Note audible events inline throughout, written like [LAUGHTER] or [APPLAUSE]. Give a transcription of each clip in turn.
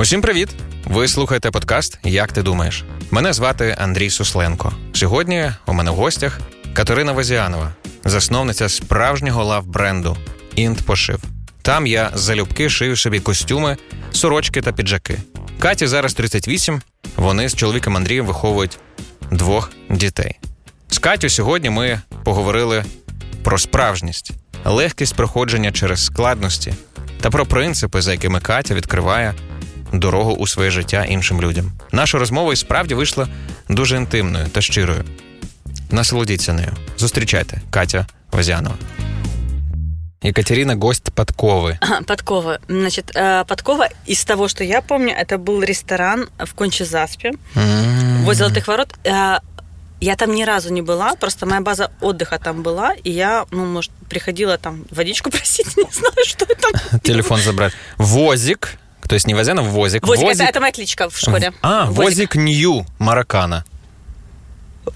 Усім привіт! Ви слухаєте подкаст Як ти думаєш? Мене звати Андрій Сусленко. Сьогодні у мене в гостях Катерина Возіанова, засновниця справжнього лав-бренду Інт Пошив. Там я залюбки шию собі костюми, сорочки та піджаки. Каті зараз 38. Вони з чоловіком Андрієм виховують двох дітей. З Катю сьогодні ми поговорили про справжність, легкість проходження через складності та про принципи, за якими Катя відкриває дорогу у своє життя іншим людям. Наша розмова і справді вийшла дуже інтимною та щирою. Насолодіться нею. Зустрічайте Катя Возянова. Екатерина гость подковы. Подкова. Значит, э, подкова из того, что я помню, это был ресторан в Кончезаспе, М-м-м. возле Золотых ворот. Э, Я там ни разу не была, просто моя база отдыха там была, и я, ну, может, приходила там водичку [LAUGHS] просить, не знаю, что я там. Телефон забрать. Возик. то есть не Возянов, Возик. Возик, Это, это моя кличка в школе. А, Возик Нью Маракана.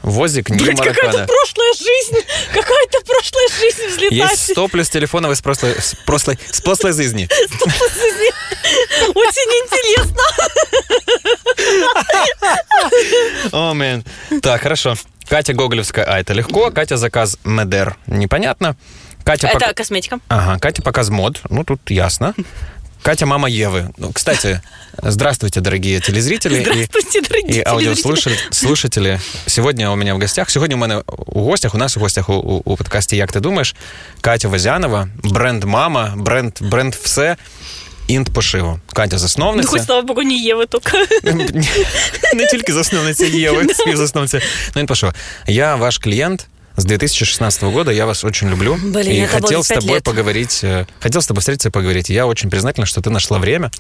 Возик Нью Блядь, какая-то Маракана. прошлая жизнь, какая-то прошлая жизнь взлетает. Есть 100 плюс телефонов из прошлой, с прошлой, с прошлой жизни. Очень интересно. О, мен. Так, хорошо. Катя Гоголевская, а, это легко. Катя заказ Медер, непонятно. Катя Это пок- косметика. Ага, Катя показ мод, ну тут ясно. Катя мама Евы. Ну, кстати, здравствуйте, дорогие телезрители. и- Здравствуйте, дорогие И телезрители. аудиослушатели. Сегодня у меня в гостях, сегодня у мене у гостях, у нас у гостях у, у, у подкасті Як ти думаєш? Катя Возянова, бренд Мама, бренд, бренд все. Інт пошиву. Катя Ну, засновниця. хоть, слава богу, не Ева только. [LAUGHS] Не тільки засновниця Єви, [LAUGHS] співзасновниця. Ну, Інт пошива. Я ваш клієнт. с 2016 года я вас очень люблю. Блин, и хотел с тобой лет. поговорить. э, Хотел с тобой встретиться и поговорить. Я очень признательна, что ты нашла время.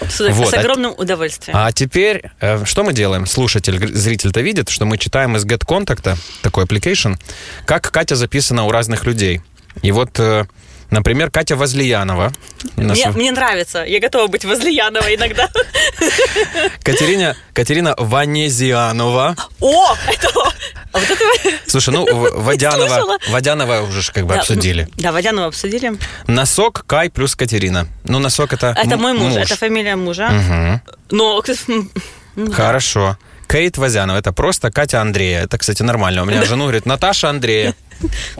С Вот, с а- огромным удовольствием. А теперь, э, что мы делаем? Слушатель, зритель-то видит, что мы читаем из GetContact, такой application, как Катя записана у разных людей. И вот, э, например, Катя Возлиянова. Мне, мне нравится. Я готова быть возле Янова иногда. [LAUGHS] Катерина, Катерина Ванезианова. О, это... Вот это... Слушай, ну, [LAUGHS] Водянова? Водянова уже как бы Да, обсудили. Да, Водянова обсудили. Носок, Кай плюс Катерина. Ну, носок это Это мой муж, это фамилия мужа. Мгм. Но... [LAUGHS] ну. Хорошо. Кейт Возянова. Это просто Катя Андрея. Это, кстати, нормально. У меня жена говорит, Наташа Андрея.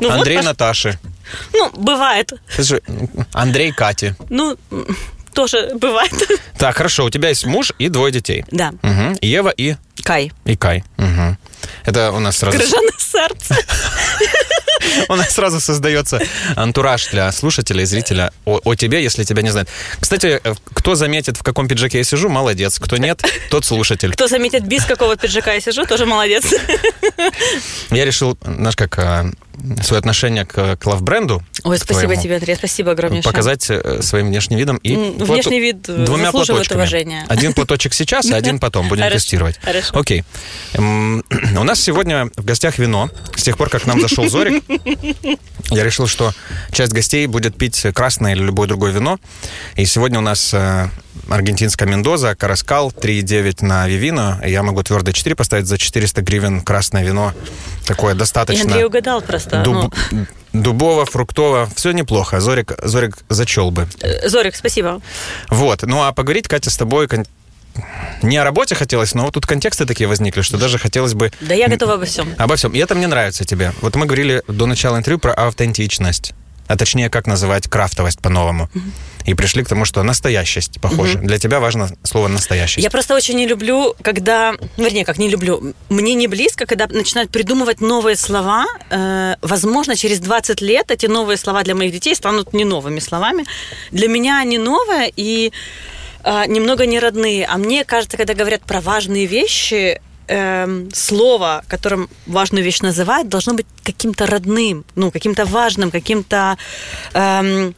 Ну, Андрей Наташи. Ну, бывает. Же Андрей Кати. Ну, тоже бывает. [LAUGHS] Так, хорошо, у тебя есть муж и двое детей. Да. Мгм. Ева и, Кай. и Кай. Мгм. Это у нас сразу... Крыжане сердце. [LAUGHS] У нас сразу создается антураж для слушателя и зрителя о, о тебе, если тебя не знают. Кстати, э, кто заметит, в каком пиджаке я сижу, молодец. Кто нет, тот слушатель. Кто заметит, без какого пиджака я сижу, тоже молодец. Я решил, знаешь, как э, свое отношение к, к лав-бренду Ой, спасибо твоему тебе, Андрей, спасибо огромнейшее. показать э, своим внешним видом и М, плату- внешний вид, э, двумя платочками. уважения. Один платочек сейчас, а один потом. Будем Хорошо, тестировать. хорошо. Окей. [CLEARS THROAT] У нас сегодня в гостях вино. С тех пор, как к нам зашел Зорик, [LAUGHS] я решил, что часть гостей будет пить красное или любое другое вино. И сегодня у нас э, аргентинская Мендоза, Караскал, 3,9 на Вивино. Я могу твердо 4 поставить за 400 гривен красное вино. Такое достаточно... Андрей угадал просто. Дуб- Дубово, фруктово, все неплохо. Зорик, Зорик зачел бы. Ну, э, Зорик, спасибо. Вот. Ну а поговорить, Катя, с тобой не о работе хотелось, но вот тут контексты такие возникли, что даже хотелось бы Да я готова обо всем. обо всем. И это мне нравится тебе. Вот мы говорили до начала интервью про аутентичность. А точнее, как называть крафтовость по-новому. И пришли к тому, что настоящесть, похоже. Для тебя важно слово настоящесть. Я просто очень не люблю, когда... Вернее, как не люблю. Мне не близко, когда начинают придумывать новые слова. Э, возможно, через 20 лет эти новые слова для моих детей станут не новыми словами. Для меня они новые и э, немного не родные. А мне кажется, когда говорят про важные вещи, эм, слово, которым важную вещь называют, должно быть каким-то родным, ну, каким-то важным, каким-то эм,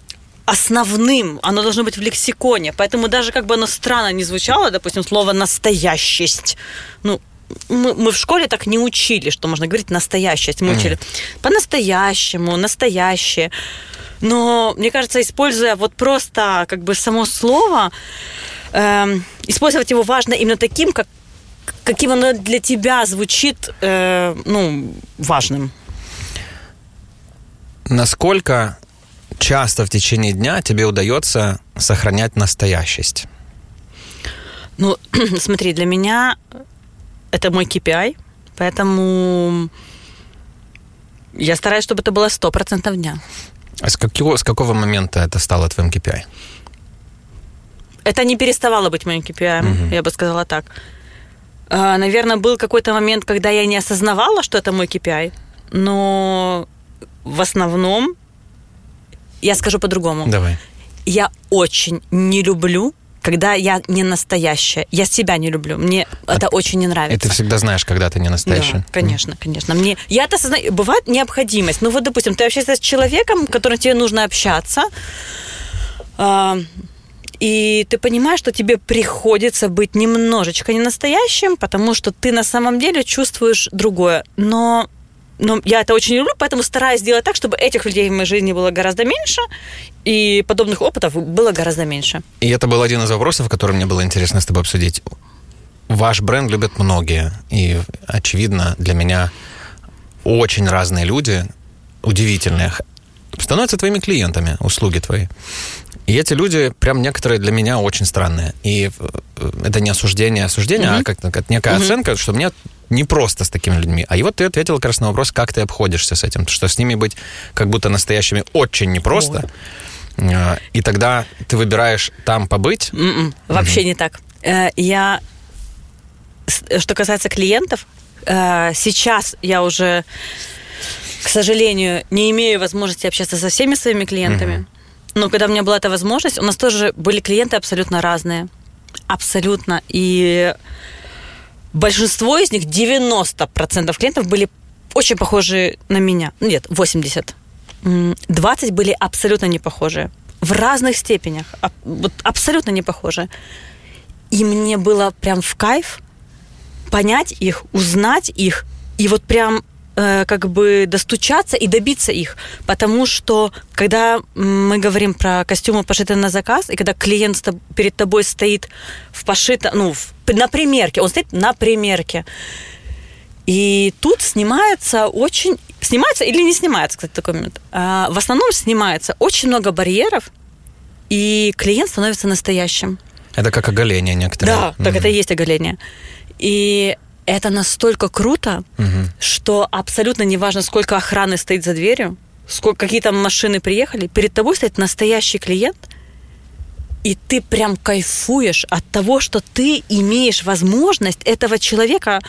основным, оно должно быть в лексиконе. Поэтому даже как бы оно странно не звучало, допустим, слово настоящесть. Ну, мы, мы в школе так не учили, что можно говорить настоящесть. Мы учили по-настоящему, настоящее. Но, мне кажется, используя вот просто как бы само слово, эм, использовать его важно именно таким, как, каким оно для тебя звучит, э, ну, важным. Насколько часто в течение дня тебе удается сохранять настоящесть? Ну, [CLEARS THROAT] смотри, для меня это мой KPI, поэтому я стараюсь, чтобы это было 100% дня. А с какого, с какого момента это стало твоим KPI? Это не переставало быть моим KPI, угу. я бы сказала так. А, наверное, был какой-то момент, когда я не осознавала, что это мой KPI, но в основном я скажу по-другому. Давай. Я очень не люблю когда я не настоящая. Я себя не люблю. Мне а это очень не нравится. И ты всегда знаешь, когда ты не настоящая. Да, конечно, конечно. Мне я это осознаю. Бывает необходимость. Ну вот, допустим, ты общаешься с человеком, которым тебе нужно общаться, э, и ты понимаешь, что тебе приходится быть немножечко не настоящим, потому что ты на самом деле чувствуешь другое. Но но я это очень люблю, поэтому стараюсь сделать так, чтобы этих людей в моей жизни было гораздо меньше, и подобных опытов было гораздо меньше. И это был один из вопросов, который мне было интересно с тобой обсудить. Ваш бренд любят многие, и, очевидно, для меня очень разные люди, удивительные, становятся твоими клиентами, услуги твои. И эти люди, прям некоторые для меня очень странные. И э, это не осуждение, осуждение, mm-hmm. а как, как некая mm-hmm. оценка, что мне не просто с такими людьми. А и вот ты ответил как раз на вопрос, как ты обходишься с этим. Что с ними быть как будто настоящими очень непросто. Ой. И тогда ты выбираешь там побыть? Mm-mm, м-м, вообще mm-hmm. не так. Э, я, что касается клиентов, э, сейчас я уже, к сожалению, не имею возможности общаться со всеми своими клиентами. Mm-hmm. Но когда у меня была эта возможность, у нас тоже были клиенты абсолютно разные. Абсолютно. И большинство из них, 90% клиентов были очень похожи на меня. Нет, 80. 20 были абсолютно не похожи. В разных степенях. Вот абсолютно не похожи. И мне было прям в кайф понять их, узнать их. И вот прям э, как бы достучаться и добиться их. Потому что, когда мы говорим про костюмы, пошитые на заказ, и когда клиент перед тобой стоит в пошито, ну, в, на примерке, он стоит на примерке, и тут снимается очень... Снимается или не снимается, кстати, такой момент? А, в основном снимается очень много барьеров, и клиент становится настоящим. Это как оголение некоторые. Да, так mm-hmm. это и есть оголение. И это настолько круто, угу. что абсолютно неважно, сколько охраны стоит за дверью, сколько, какие там машины приехали, перед тобой стоит настоящий клиент, и ты прям кайфуешь от того, что ты имеешь возможность этого человека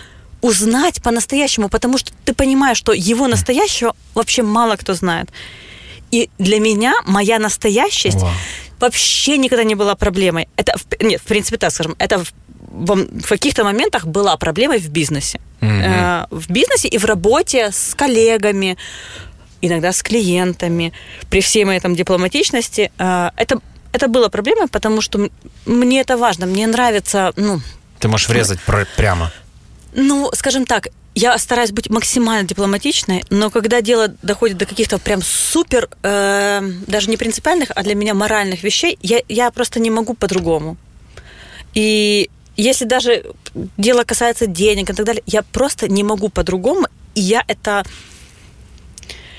узнать по-настоящему, потому что ты понимаешь, что его настоящего вообще мало кто знает. И для меня моя настоящесть Вау. вообще никогда не была проблемой. Это, нет, в принципе, так скажем, это в каких-то моментах была проблемой в бизнесе. Mm-hmm. В бизнесе и в работе с коллегами, иногда с клиентами. При всей моей там дипломатичности э, это, это было проблемой, потому что мне это важно, мне нравится... Ну, Ты можешь врезать про- прямо. Ну, скажем так, я стараюсь быть максимально дипломатичной, но когда дело доходит до каких-то прям супер, э, даже не принципиальных, а для меня моральных вещей, я, я просто не могу по-другому. И если даже дело касается денег и так далее, я просто не могу по-другому, и я это...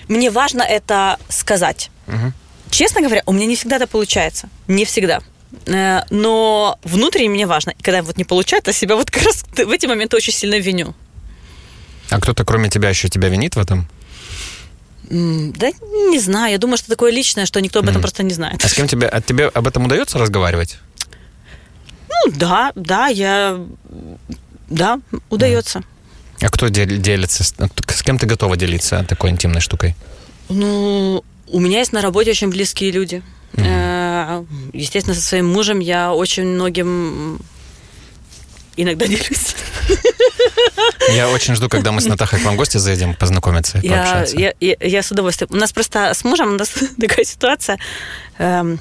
Мне важно это сказать. Угу. Честно говоря, у меня не всегда это получается. Не всегда. Э, но внутренне мне важно. И когда вот не получается, себя вот как раз [LAUGHS] в эти моменты очень сильно виню. А кто-то кроме тебя еще тебя винит в этом? Да не знаю. Я думаю, что такое личное, что никто об этом mm. просто не знает. А с кем тебе, а тебе об этом удается разговаривать? Ну, да, да, я... Да, удается. А кто делится? С кем ты готова делиться такой интимной штукой? Ну, у меня есть на работе очень близкие люди. Mm-hmm. Естественно, со своим мужем я очень многим иногда делюсь. [LAUGHS] Я очень жду, когда мы с Натахой к вам в гости заедем познакомиться и я, пообщаться. Я, я, я с удовольствием. У нас просто с мужем у нас [LAUGHS] такая ситуация. Эм,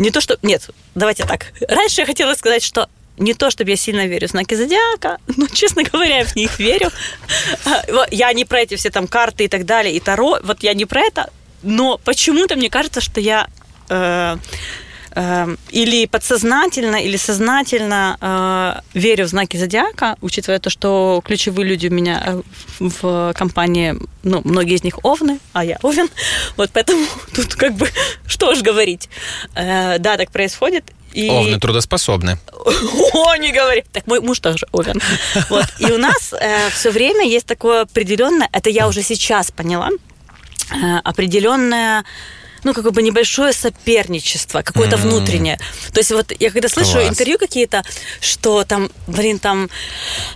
не то, что... Нет, давайте так. Раньше я хотела сказать, что не то, чтобы я сильно верю в знаки зодиака, [LAUGHS] но, честно говоря, я в них верю. А, я не про эти все там карты и так далее, и Таро, вот я не про это, но почему-то мне кажется, что я э, или подсознательно, или сознательно э, верю в знаки зодиака, учитывая то, что ключевые люди у меня э, в компании, ну, многие из них овны, а я овен. [LAUGHS] Вот поэтому [LAUGHS] тут как бы [LAUGHS] что ж говорить. Э, да, так происходит. И... Овны трудоспособны. О, не говори. Так мой муж тоже овен. Вот. И у нас э, все время есть такое определенное, это я уже сейчас поняла, э, определенное ну, как бы небольшое соперничество, какое-то mm-hmm. внутреннее. То есть вот я когда слышу Класс. интервью какие-то, что там, блин, там,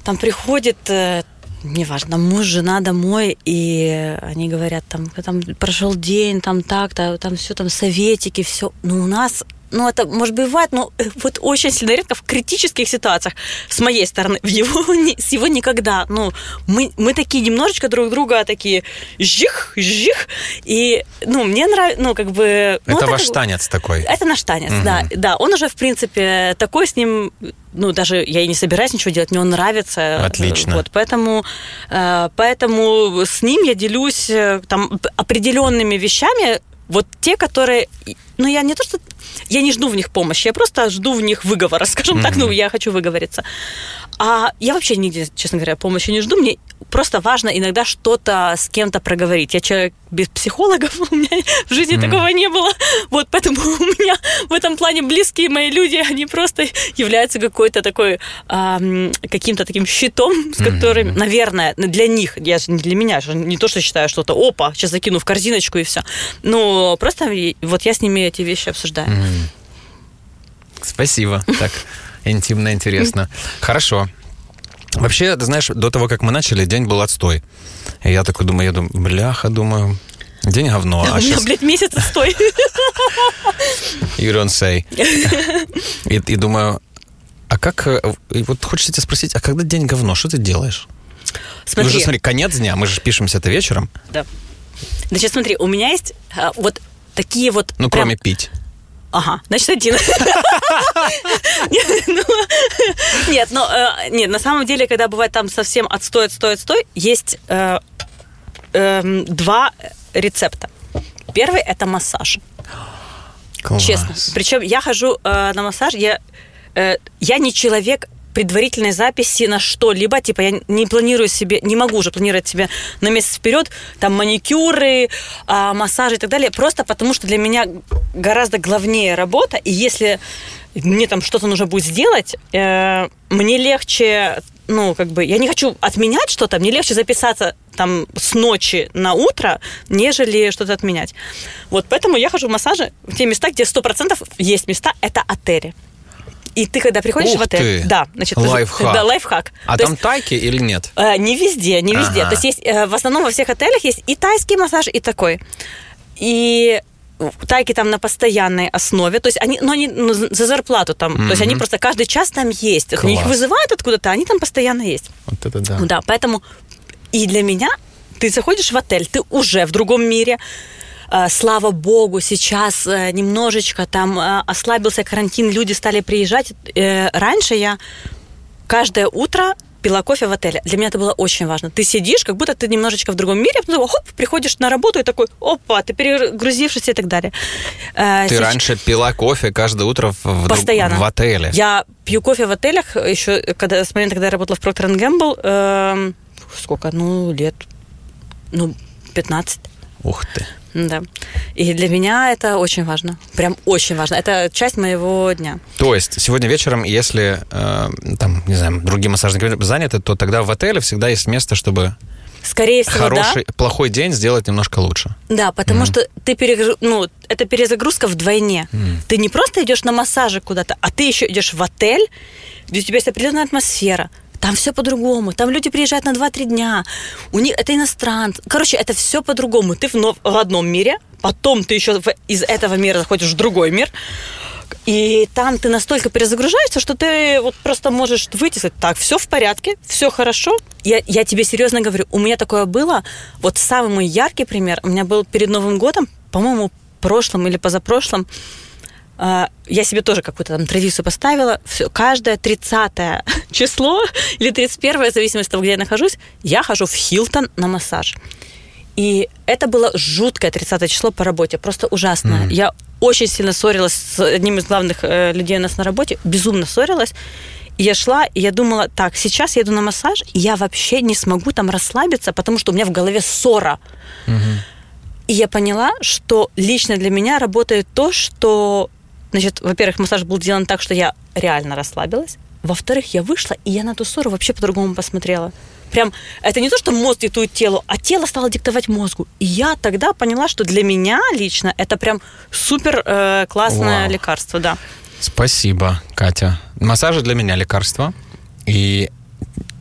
там приходит э, неважно, муж, жена домой, и они говорят, там, там прошел день, там так-то, там все, там советики, все. Но у нас ну, это, может, бывает, но э, вот очень сильно редко в критических ситуациях с моей стороны. В его, [LAUGHS] с его никогда. Ну, мы, мы такие немножечко друг друга такие жих, жих. И, ну, мне нравится, ну, как бы... Ну, это, это ваш как, танец такой. Это наш танец, угу. да. Да, он уже, в принципе, такой с ним ну, даже я и не собираюсь ничего делать, мне он нравится. Отлично. Вот, поэтому, э, поэтому с ним я делюсь э, там определенными вещами, вот те, которые... Ну, я не то, что... Я не жду в них помощи, я просто жду в них выговора, [LAUGHS] скажем mm-hmm. так, ну, я хочу выговориться. А я вообще нигде, честно говоря, помощи не жду. Мне просто важно иногда что-то с кем-то проговорить. Я человек без психологов, [LAUGHS] у меня в жизни mm. такого не было. Вот поэтому [LAUGHS] у меня в этом плане близкие мои люди, они просто являются какой-то такой, а, каким-то таким щитом, с которым, mm-hmm. наверное, для них, я же не для меня, не то, что считаю что-то, опа, сейчас закину в корзиночку и все. Но просто вот я с ними эти вещи обсуждаю. Спасибо. Так интимно интересно. Хорошо. Вообще, ты знаешь, до того, как мы начали, день был отстой. И я такой думаю, я думаю, бляха, думаю, день говно. А, а сейчас... блядь, месяц отстой. [LAUGHS] You don't say. И, и думаю, а как... Э, и вот хочется тебя спросить, а когда день говно, что ты делаешь? Смотри. Уже, смотри, конец дня, мы же пишемся это вечером. Да. Значит, смотри, у меня есть а, вот такие вот... Ну, прям... кроме пить. Ага, значит, один. [LAUGHS] Ну, нет, но э, нет, на самом деле, когда бывает там совсем отстой, отстой, отстой, есть э, эм, два рецепта. Первый – это массаж. Честно. Причем я хожу э, на массаж, я, я не человек предварительной записи на что-либо. Типа я не планирую себе, не могу уже планировать себе на месяц вперед там маникюры, а, массажи и так далее. Просто потому что для меня гораздо главнее работа. И если мне там что-то нужно будет сделать, э, мне легче ну, как бы, я не хочу отменять что-то, мне легче записаться там с ночи на утро, нежели что-то отменять. Вот поэтому я хожу в массажи в те места, где 100% есть места, это отели. И ты, когда приходишь Ух в отель... Ты. Да, значит... Лайфхак. Да, лайфхак. А То там есть, тайки или нет? Э, не везде, не везде. Ага. То есть, есть э, в основном во всех отелях есть и тайский массаж, и такой. И тайки там на постоянной основе, то есть они, ну, они ну, за зарплату там, mm-hmm. то есть они просто каждый час там есть, Класс. их вызывают откуда-то, они там постоянно есть. Вот это да. Да, поэтому и для меня ты заходишь в отель, ты уже в другом мире, слава богу, сейчас э, немножечко там э, ослабился карантин, люди стали приезжать. Раньше я каждое утро пила кофе в отеле. Для меня это было очень важно. Ты сидишь, как будто ты немножечко в другом мире, а потом хоп, приходишь на работу и такой, опа, ты перегрузившийся и так далее. Ты Сейчас... раньше пила кофе каждое утро в, Постоянно. в отеле? Я пью кофе в отелях еще когда, с момента, когда я работала в Procter Gamble, э, сколько, ну, лет, ну, 15. Ух ты. Да. И для меня это очень важно. Прям очень важно. Это часть моего дня. То есть сегодня вечером, если э, там, не знаю, другие массажные заняты, то тогда в отеле всегда есть место, чтобы Скорее всего, хороший, да. плохой день сделать немножко лучше. Да, потому mm. что ты перегруз... ну, это перезагрузка вдвойне. Mm. Ты не просто идешь на массажи куда-то, а ты еще идешь в отель, где у тебя есть определенная атмосфера. Там все по-другому. Там люди приезжают на 2-3 дня. У них это иностранцы. Короче, это все по-другому. Ты в, нов... в одном мире, потом ты еще из этого мира заходишь в другой мир. И там ты настолько перезагружаешься, что ты вот просто можешь выйти так, все в порядке, все хорошо. Я, я тебе серьезно говорю, у меня такое было, вот самый мой яркий пример, у меня был перед Новым годом, по-моему, прошлым или позапрошлым, я себе тоже какую-то там традицию поставила. Все, каждое 30 [LAUGHS] число или 31 в зависимости от того, где я нахожусь, я хожу в Хилтон на массаж. И это было жуткое 30 число по работе, просто ужасно. Mm. Я очень сильно ссорилась с одним из главных э, людей у нас на работе, безумно ссорилась. И я шла, и я думала, так, сейчас я еду на массаж, и я вообще не смогу там расслабиться, потому что у меня в голове ссора. Угу. И я поняла, что лично для меня работает то, что, значит, во-первых, массаж был сделан так, что я реально расслабилась. Во-вторых, я вышла, и я на ту ссору вообще по-другому посмотрела прям, это не то, что мозг диктует телу, а тело стало диктовать мозгу. И я тогда поняла, что для меня лично это прям супер э, классное Вау. лекарство, да. Спасибо, Катя. Массажи для меня лекарство. И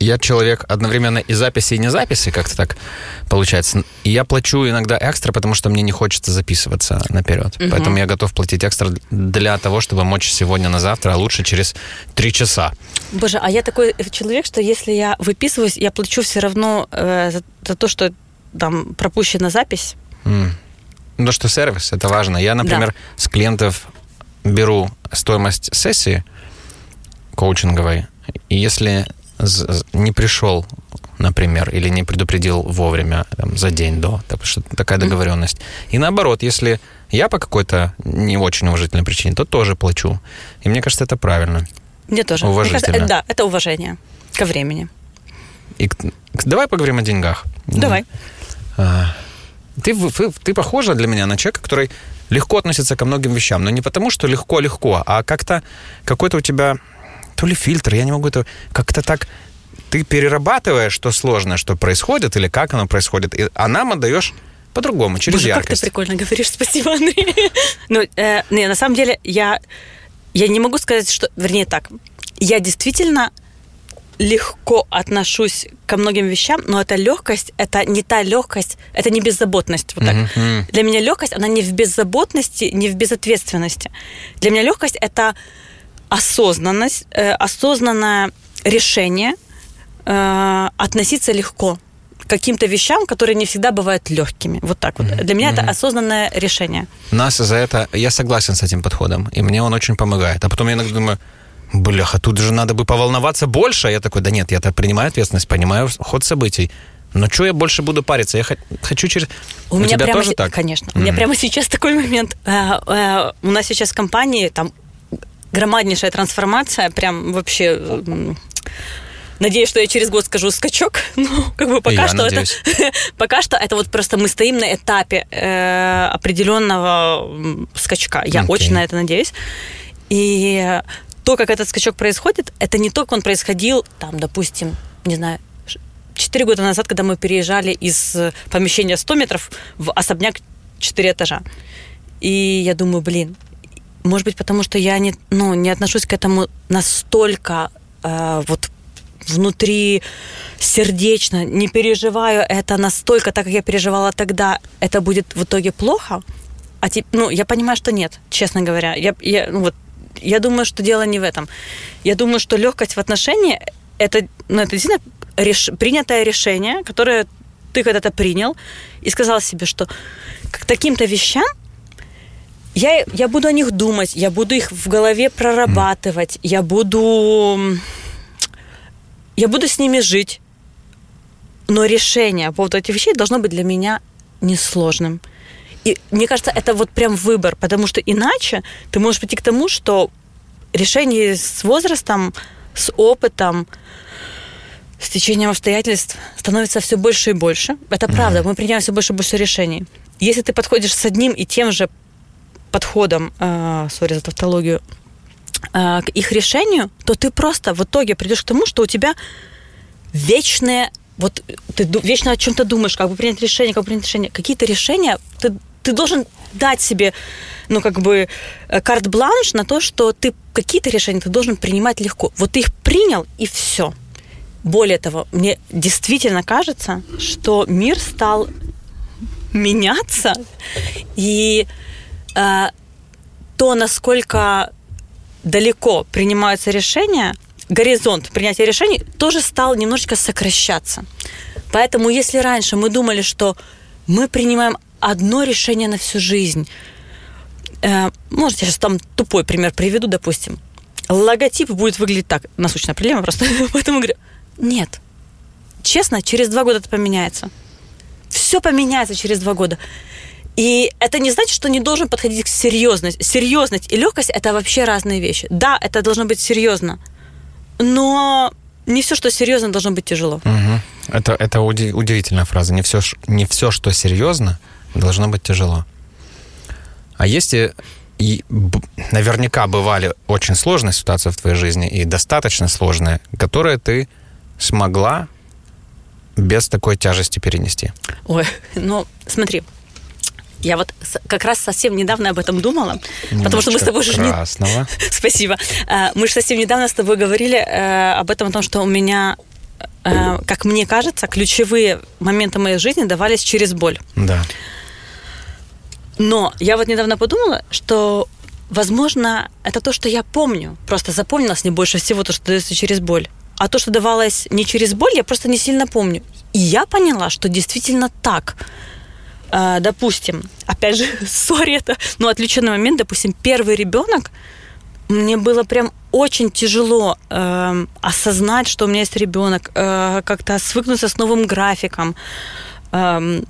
я человек одновременно и записи, и не записи, как-то так получается. И я плачу иногда экстра, потому что мне не хочется записываться наперед. Угу. Поэтому я готов платить экстра для того, чтобы мочь сегодня на завтра, а лучше через три часа. Боже, а я такой человек, что если я выписываюсь, я плачу все равно э, за, за то, что там пропущена запись. Mm. Ну, что сервис, это важно. Я, например, да. с клиентов беру стоимость сессии коучинговой, и если не пришел, например, или не предупредил вовремя там, за день до, так что такая договоренность. И наоборот, если я по какой-то не очень уважительной причине, то тоже плачу. И мне кажется, это правильно. Мне тоже. Уважительно. Мне кажется, да, это уважение ко времени. И давай поговорим о деньгах. Давай. А, ты, ты, ты похожа для меня на человека, который легко относится ко многим вещам, но не потому, что легко-легко, а как-то какой-то у тебя то ли фильтр, я не могу это... Как-то так ты перерабатываешь что сложное, что происходит, или как оно происходит, и, а нам отдаешь по-другому, через Боже, яркость. как ты прикольно говоришь, спасибо, Андрей. [LAUGHS] ну, э, не, на самом деле, я, я не могу сказать, что... Вернее, так, я действительно легко отношусь ко многим вещам, но эта легкость, это не та легкость, это не беззаботность. Вот так. Mm-hmm. Для меня легкость, она не в беззаботности, не в безответственности. Для меня легкость это осознанность, э, осознанное решение э, относиться легко к каким-то вещам, которые не всегда бывают легкими. Вот так вот. Mm-hmm. Для меня mm-hmm. это осознанное решение. Нас за это... Я согласен с этим подходом, и мне он очень помогает. А потом я иногда думаю, бляха, тут же надо бы поволноваться больше. А я такой, да нет, я так принимаю ответственность, понимаю ход событий. Но что я больше буду париться? Я хочу через... У, у меня тебя прямо тоже с... так? Конечно. Mm-hmm. У меня прямо сейчас такой момент. У нас сейчас в компании там громаднейшая трансформация, прям вообще Надеюсь, что я через год скажу скачок. [LAUGHS] Ну, как бы пока я что надеюсь. это [LAUGHS] пока что это вот просто мы стоим на этапе э, определенного скачка. Я okay. очень на это надеюсь. И то, как этот скачок происходит, это не то, как он происходил, там, допустим, не знаю, 4 года назад, когда мы переезжали из помещения 100 метров в особняк 4 этажа. И я думаю, блин, может быть, потому что я не, ну, не отношусь к этому настолько э, вот внутри сердечно, не переживаю это настолько, так как я переживала тогда, это будет в итоге плохо. А те, ну, я понимаю, что нет, честно говоря. Я, я, ну, вот, я думаю, что дело не в этом. Я думаю, что легкость в отношении это, ну, это действительно реш, принятое решение, которое ты когда-то принял и сказал себе, что к таким-то вещам я, я буду о них думать, я буду их в голове прорабатывать, я буду... Я буду с ними жить. Но решение по поводу этих вещей должно быть для меня несложным. И мне кажется, это вот прям выбор, потому что иначе ты можешь прийти к тому, что решение с возрастом, с опытом, с течением обстоятельств становится все больше и больше. Это правда, мы принимаем все больше и больше решений. Если ты подходишь с одним и тем же подходом, э, сори за тавтологию, э, к их решению, то ты просто в итоге придешь к тому, что у тебя вечное вот ты вечно о чем-то думаешь, как бы принять решение, как бы принять решение. Какие-то решения ты, ты должен дать себе, ну, как бы, э, карт-бланш на то, что ты какие-то решения ты должен принимать легко. Вот ты их принял, и все. Более того, мне действительно кажется, что мир стал меняться, и Э, то, насколько далеко принимаются решения, горизонт принятия решений тоже стал немножечко сокращаться. Поэтому если раньше мы думали, что мы принимаем одно решение на всю жизнь, э, может, я сейчас там тупой пример приведу, допустим, логотип будет выглядеть так, насущная проблема просто, [LAUGHS] поэтому говорю, нет, честно, через два года это поменяется. все поменяется через два года. И это не значит, что не должен подходить к серьезности. Серьезность и легкость это вообще разные вещи. Да, это должно быть серьезно, но не все, что серьезно, должно быть тяжело. Угу. Это, это удивительная фраза. Не все, не все, что серьезно, должно быть тяжело. А есть и наверняка бывали очень сложные ситуации в твоей жизни и достаточно сложные, которые ты смогла без такой тяжести перенести? Ой, [LAUGHS] ну смотри, я вот как раз совсем недавно об этом думала, Немножечко потому что мы с тобой же не... [LAUGHS] Спасибо. Э, мы же совсем недавно с тобой говорили э, об этом, о том, что у меня, э, как мне кажется, ключевые моменты моей жизни давались через боль. Да. Но я вот недавно подумала, что, возможно, это то, что я помню. Просто запомнилось не больше всего то, что дается через боль. А то, что давалось не через боль, я просто не сильно помню. И я поняла, что действительно так. А, допустим, опять же, [LAUGHS] сори, это, ну, отвлеченный момент, допустим, первый ребенок, мне было прям очень тяжело э, осознать, что у меня есть ребенок, э, как-то свыкнуться с новым графиком. Э,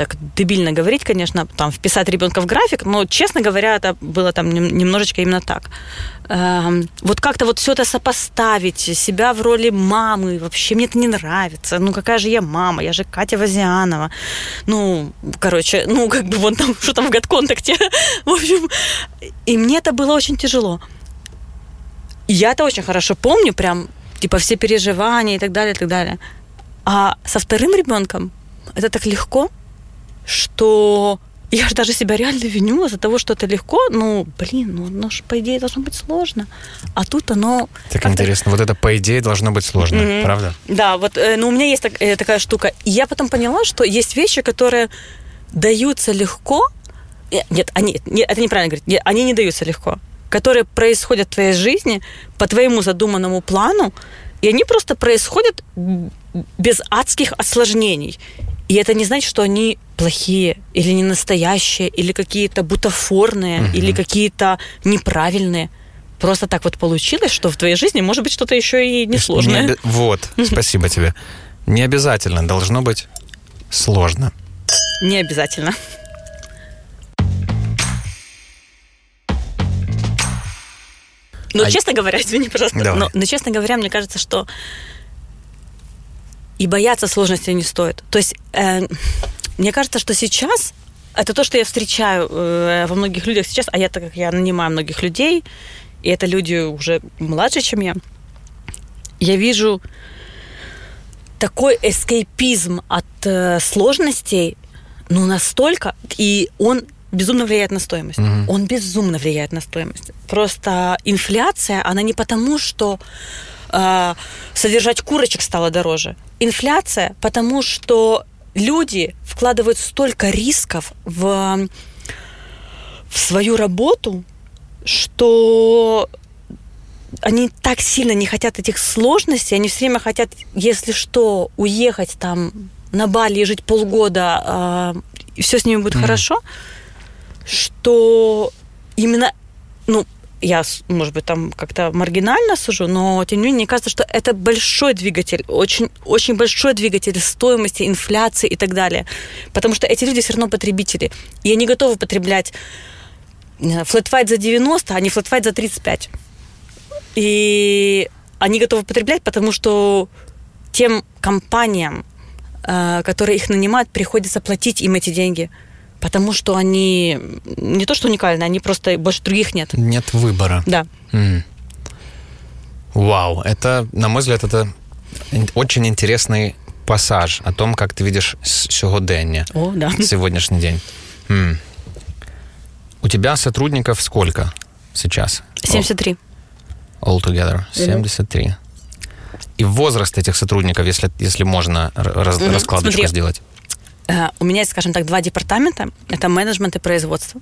так дебильно говорить, конечно, там вписать ребенка в график, но, честно говоря, это было там немножечко именно так. Эм, вот как-то вот все это сопоставить, себя в роли мамы, вообще мне это не нравится. Ну, какая же я мама, я же Катя Вазианова. Ну, короче, ну, как бы вот там, [LAUGHS] что там в год-контакте. [LAUGHS] в общем, и мне это было очень тяжело. я это очень хорошо помню, прям, типа, все переживания и так далее, и так далее. А со вторым ребенком это так легко, что я же даже себя реально виню из-за того, что это легко. Ну, блин, ну оно же, по идее, должно быть сложно. А тут оно... Так интересно, вот это, по идее, должно быть сложно, mm-hmm. правда? Да, вот, э, ну, у меня есть так, э, такая штука. И я потом поняла, что есть вещи, которые даются легко. Э, нет, они, нет это неправильно говорить. Нет, они не даются легко. Которые происходят в твоей жизни по твоему задуманному плану, и они просто происходят без адских осложнений. И это не значит, что они плохие или не настоящие, или какие-то бутафорные, угу. или какие-то неправильные. Просто так вот получилось, что в твоей жизни может быть что-то еще и несложное. Не. Вот, спасибо тебе. Не обязательно, должно быть сложно. Не обязательно. Но, а... честно говоря, извини, пожалуйста, но, но, честно говоря, мне кажется, что и бояться сложности не стоит. То есть э, мне кажется, что сейчас это то, что я встречаю э, во многих людях сейчас, а я так как я нанимаю многих людей, и это люди уже младше, чем я, я вижу такой эскейпизм от э, сложностей, ну настолько, и он безумно влияет на стоимость. Угу. Он безумно влияет на стоимость. Просто инфляция, она не потому, что э, содержать курочек стало дороже. Инфляция, потому что люди вкладывают столько рисков в, в свою работу, что они так сильно не хотят этих сложностей, они все время хотят, если что, уехать там на Бали и жить полгода, э, и все с ними будет mm хорошо, что именно, ну, я, может быть, там как-то маргинально сужу, но тем не менее, мне кажется, что это большой двигатель, очень, очень большой двигатель стоимости, инфляции и так далее. Потому что эти люди все равно потребители. И они готовы потреблять флетфайт за 90, а не флетфайт за 35. И они готовы потреблять, потому что тем компаниям, э, которые их нанимают, приходится платить им эти деньги – потому что они не то что уникальны, они просто больше других нет. Нет выбора. Да. Mm. Вау, это, на мой взгляд, это очень интересный пассаж о том, как ты видишь сьогодення, о, да. [LAUGHS] сегодняшний день. Mm. У тебя сотрудников сколько сейчас? 73. All together. 73. И возраст этих сотрудников, если, если можно раз, mm-hmm. раскладочку Смотри, сделать. Э, у меня есть, скажем так, два департамента. Это менеджмент и производство.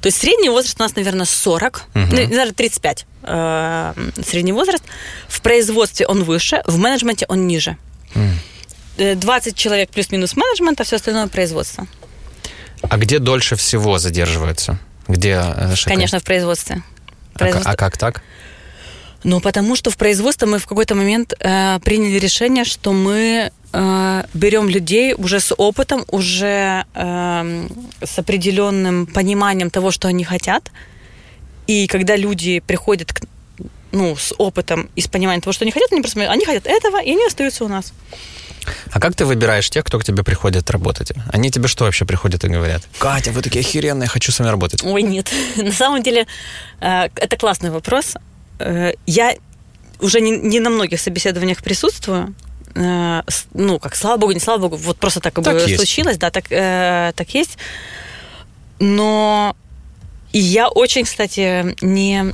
То есть средний возраст у нас, наверное, 40, угу. даже 35 э, средний возраст. В производстве он выше, в менеджменте он ниже. Угу. 20 человек плюс-минус менеджмента, все остальное производство. А где дольше всего задерживаются? Где Конечно, в производстве. производство. А, а как так? Ну, потому что в производство мы в какой-то момент э, приняли решение, что мы э, берем людей уже с опытом, уже э, с определенным пониманием того, что они хотят. И когда люди приходят к, ну, с опытом и с пониманием того, что они хотят, они просто они хотят этого, и они остаются у нас. А как ты выбираешь тех, кто к тебе приходит работать? Они тебе что вообще приходят и говорят? Катя, вы такие охеренные, хочу с вами работать. Ой, нет. [LAUGHS] На самом деле, э, это классный вопрос. Э, я уже не, не на многих собеседованиях присутствую. Э, ну, как, слава богу, не слава богу, вот просто так, как так бы есть. случилось, да, так, так есть. Но я очень, кстати, не,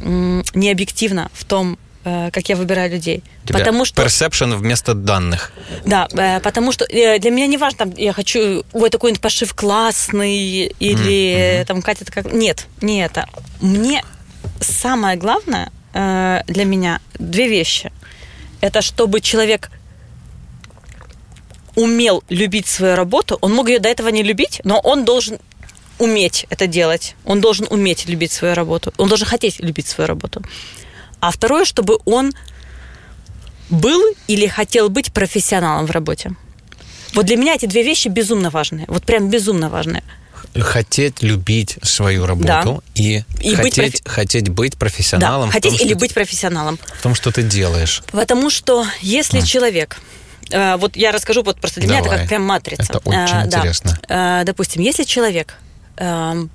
не объективна в том, как я выбираю людей. Тебя потому что... Perception вместо данных. Да, потому что для меня не важно, там, я хочу, ой, такой пошив классный, или mm-hmm. там Катя, как... Нет, не это. Мне самое главное для меня две вещи. Это чтобы человек умел любить свою работу, он мог ее до этого не любить, но он должен уметь это делать. Он должен уметь любить свою работу. Он должен хотеть любить свою работу. А второе, чтобы он был или хотел быть профессионалом в работе. Вот для меня эти две вещи безумно важные. Вот прям безумно важные. Хотеть любить свою работу да. и, и хотеть, быть профи... хотеть быть профессионалом. Да, хотеть том, или быть профессионалом. В том, что ты делаешь. Потому что если а. человек э, вот я расскажу, вот просто для Давай. меня это как прям матрица. Это очень а, интересно. Да. Допустим, если человек эм,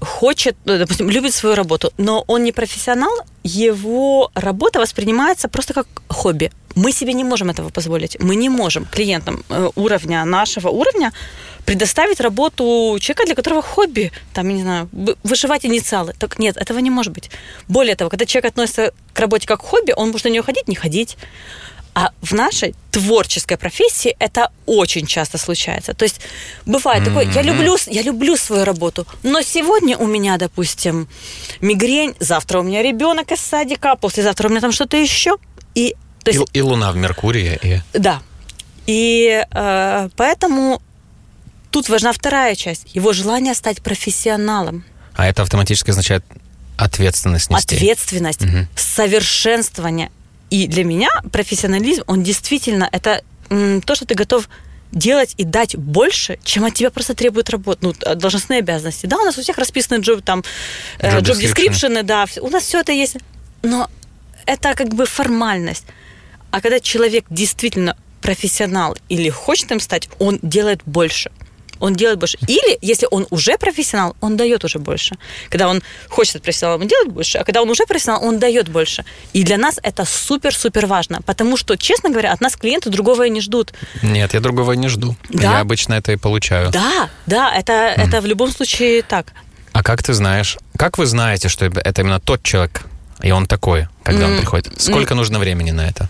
хочет, ну, допустим, любит свою работу, но он не профессионал, его работа воспринимается просто как хобби. Мы себе не можем этого позволить. Мы не можем клиентам э, уровня нашего уровня предоставить работу человека, для которого хобби, там, не знаю, вышивать инициалы. Так нет, этого не может быть. Более того, когда человек относится к работе как к хобби, он может на нее ходить, не ходить. А в нашей творческой профессии это очень часто случается. То есть бывает mm-hmm. такое, я люблю, я люблю свою работу, но сегодня у меня, допустим, мигрень, завтра у меня ребенок из садика, послезавтра у меня там что-то еще. И, то есть, и, и Луна в Меркурии. И... Да. И э, поэтому тут важна вторая часть, его желание стать профессионалом. А это автоматически означает ответственность нести. Ответственность, угу. совершенствование. И для меня профессионализм, он действительно, это то, что ты готов делать и дать больше, чем от тебя просто требует работа, ну, должностные обязанности. Да, у нас у всех расписаны джоб, там, job description, да, у нас все это есть, но это как бы формальность. А когда человек действительно профессионал или хочет им стать, он делает больше – он делает больше. Или, если он уже профессионал, он дает уже больше. Когда он хочет профессионалом, он делает больше, а когда он уже профессионал, он дает больше. И для нас это супер-супер важно, потому что, честно говоря, от нас клиенты другого и не ждут. Нет, я другого не жду. Да? Я обычно это и получаю. Да, да, это, mm. это в любом случае так. А как ты знаешь, как вы знаете, что это именно тот человек, и он такой, когда mm. он приходит? Сколько mm. нужно времени на это?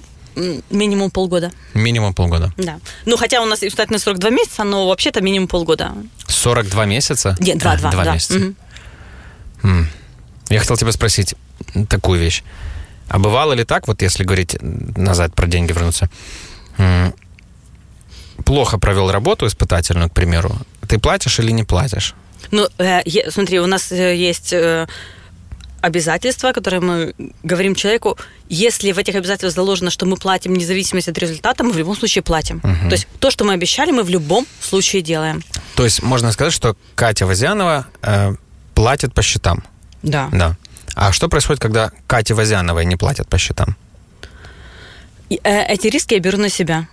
Минимум полгода. Минимум полгода. Да. Ну, хотя у нас испытательный 42 месяца, но вообще-то минимум полгода. 42 месяца? Нет, два, а, два. Два да. месяца. Угу. Я хотел тебя спросить такую вещь. А бывало ли так, вот если говорить назад про деньги вернуться, плохо провел работу испытательную, к примеру, ты платишь или не платишь? Ну, э, смотри, у нас э, есть э, обязательства, которые мы говорим человеку, если в этих обязательствах заложено, что мы платим независимость от результата, мы в любом случае платим. Угу. То есть то, что мы обещали, мы в любом случае делаем. То есть можно сказать, что Катя Возянова э, платит по счетам. Да. Да. А что происходит, когда Кате Возяновой не платят по счетам? И, э, эти риски я беру на себя.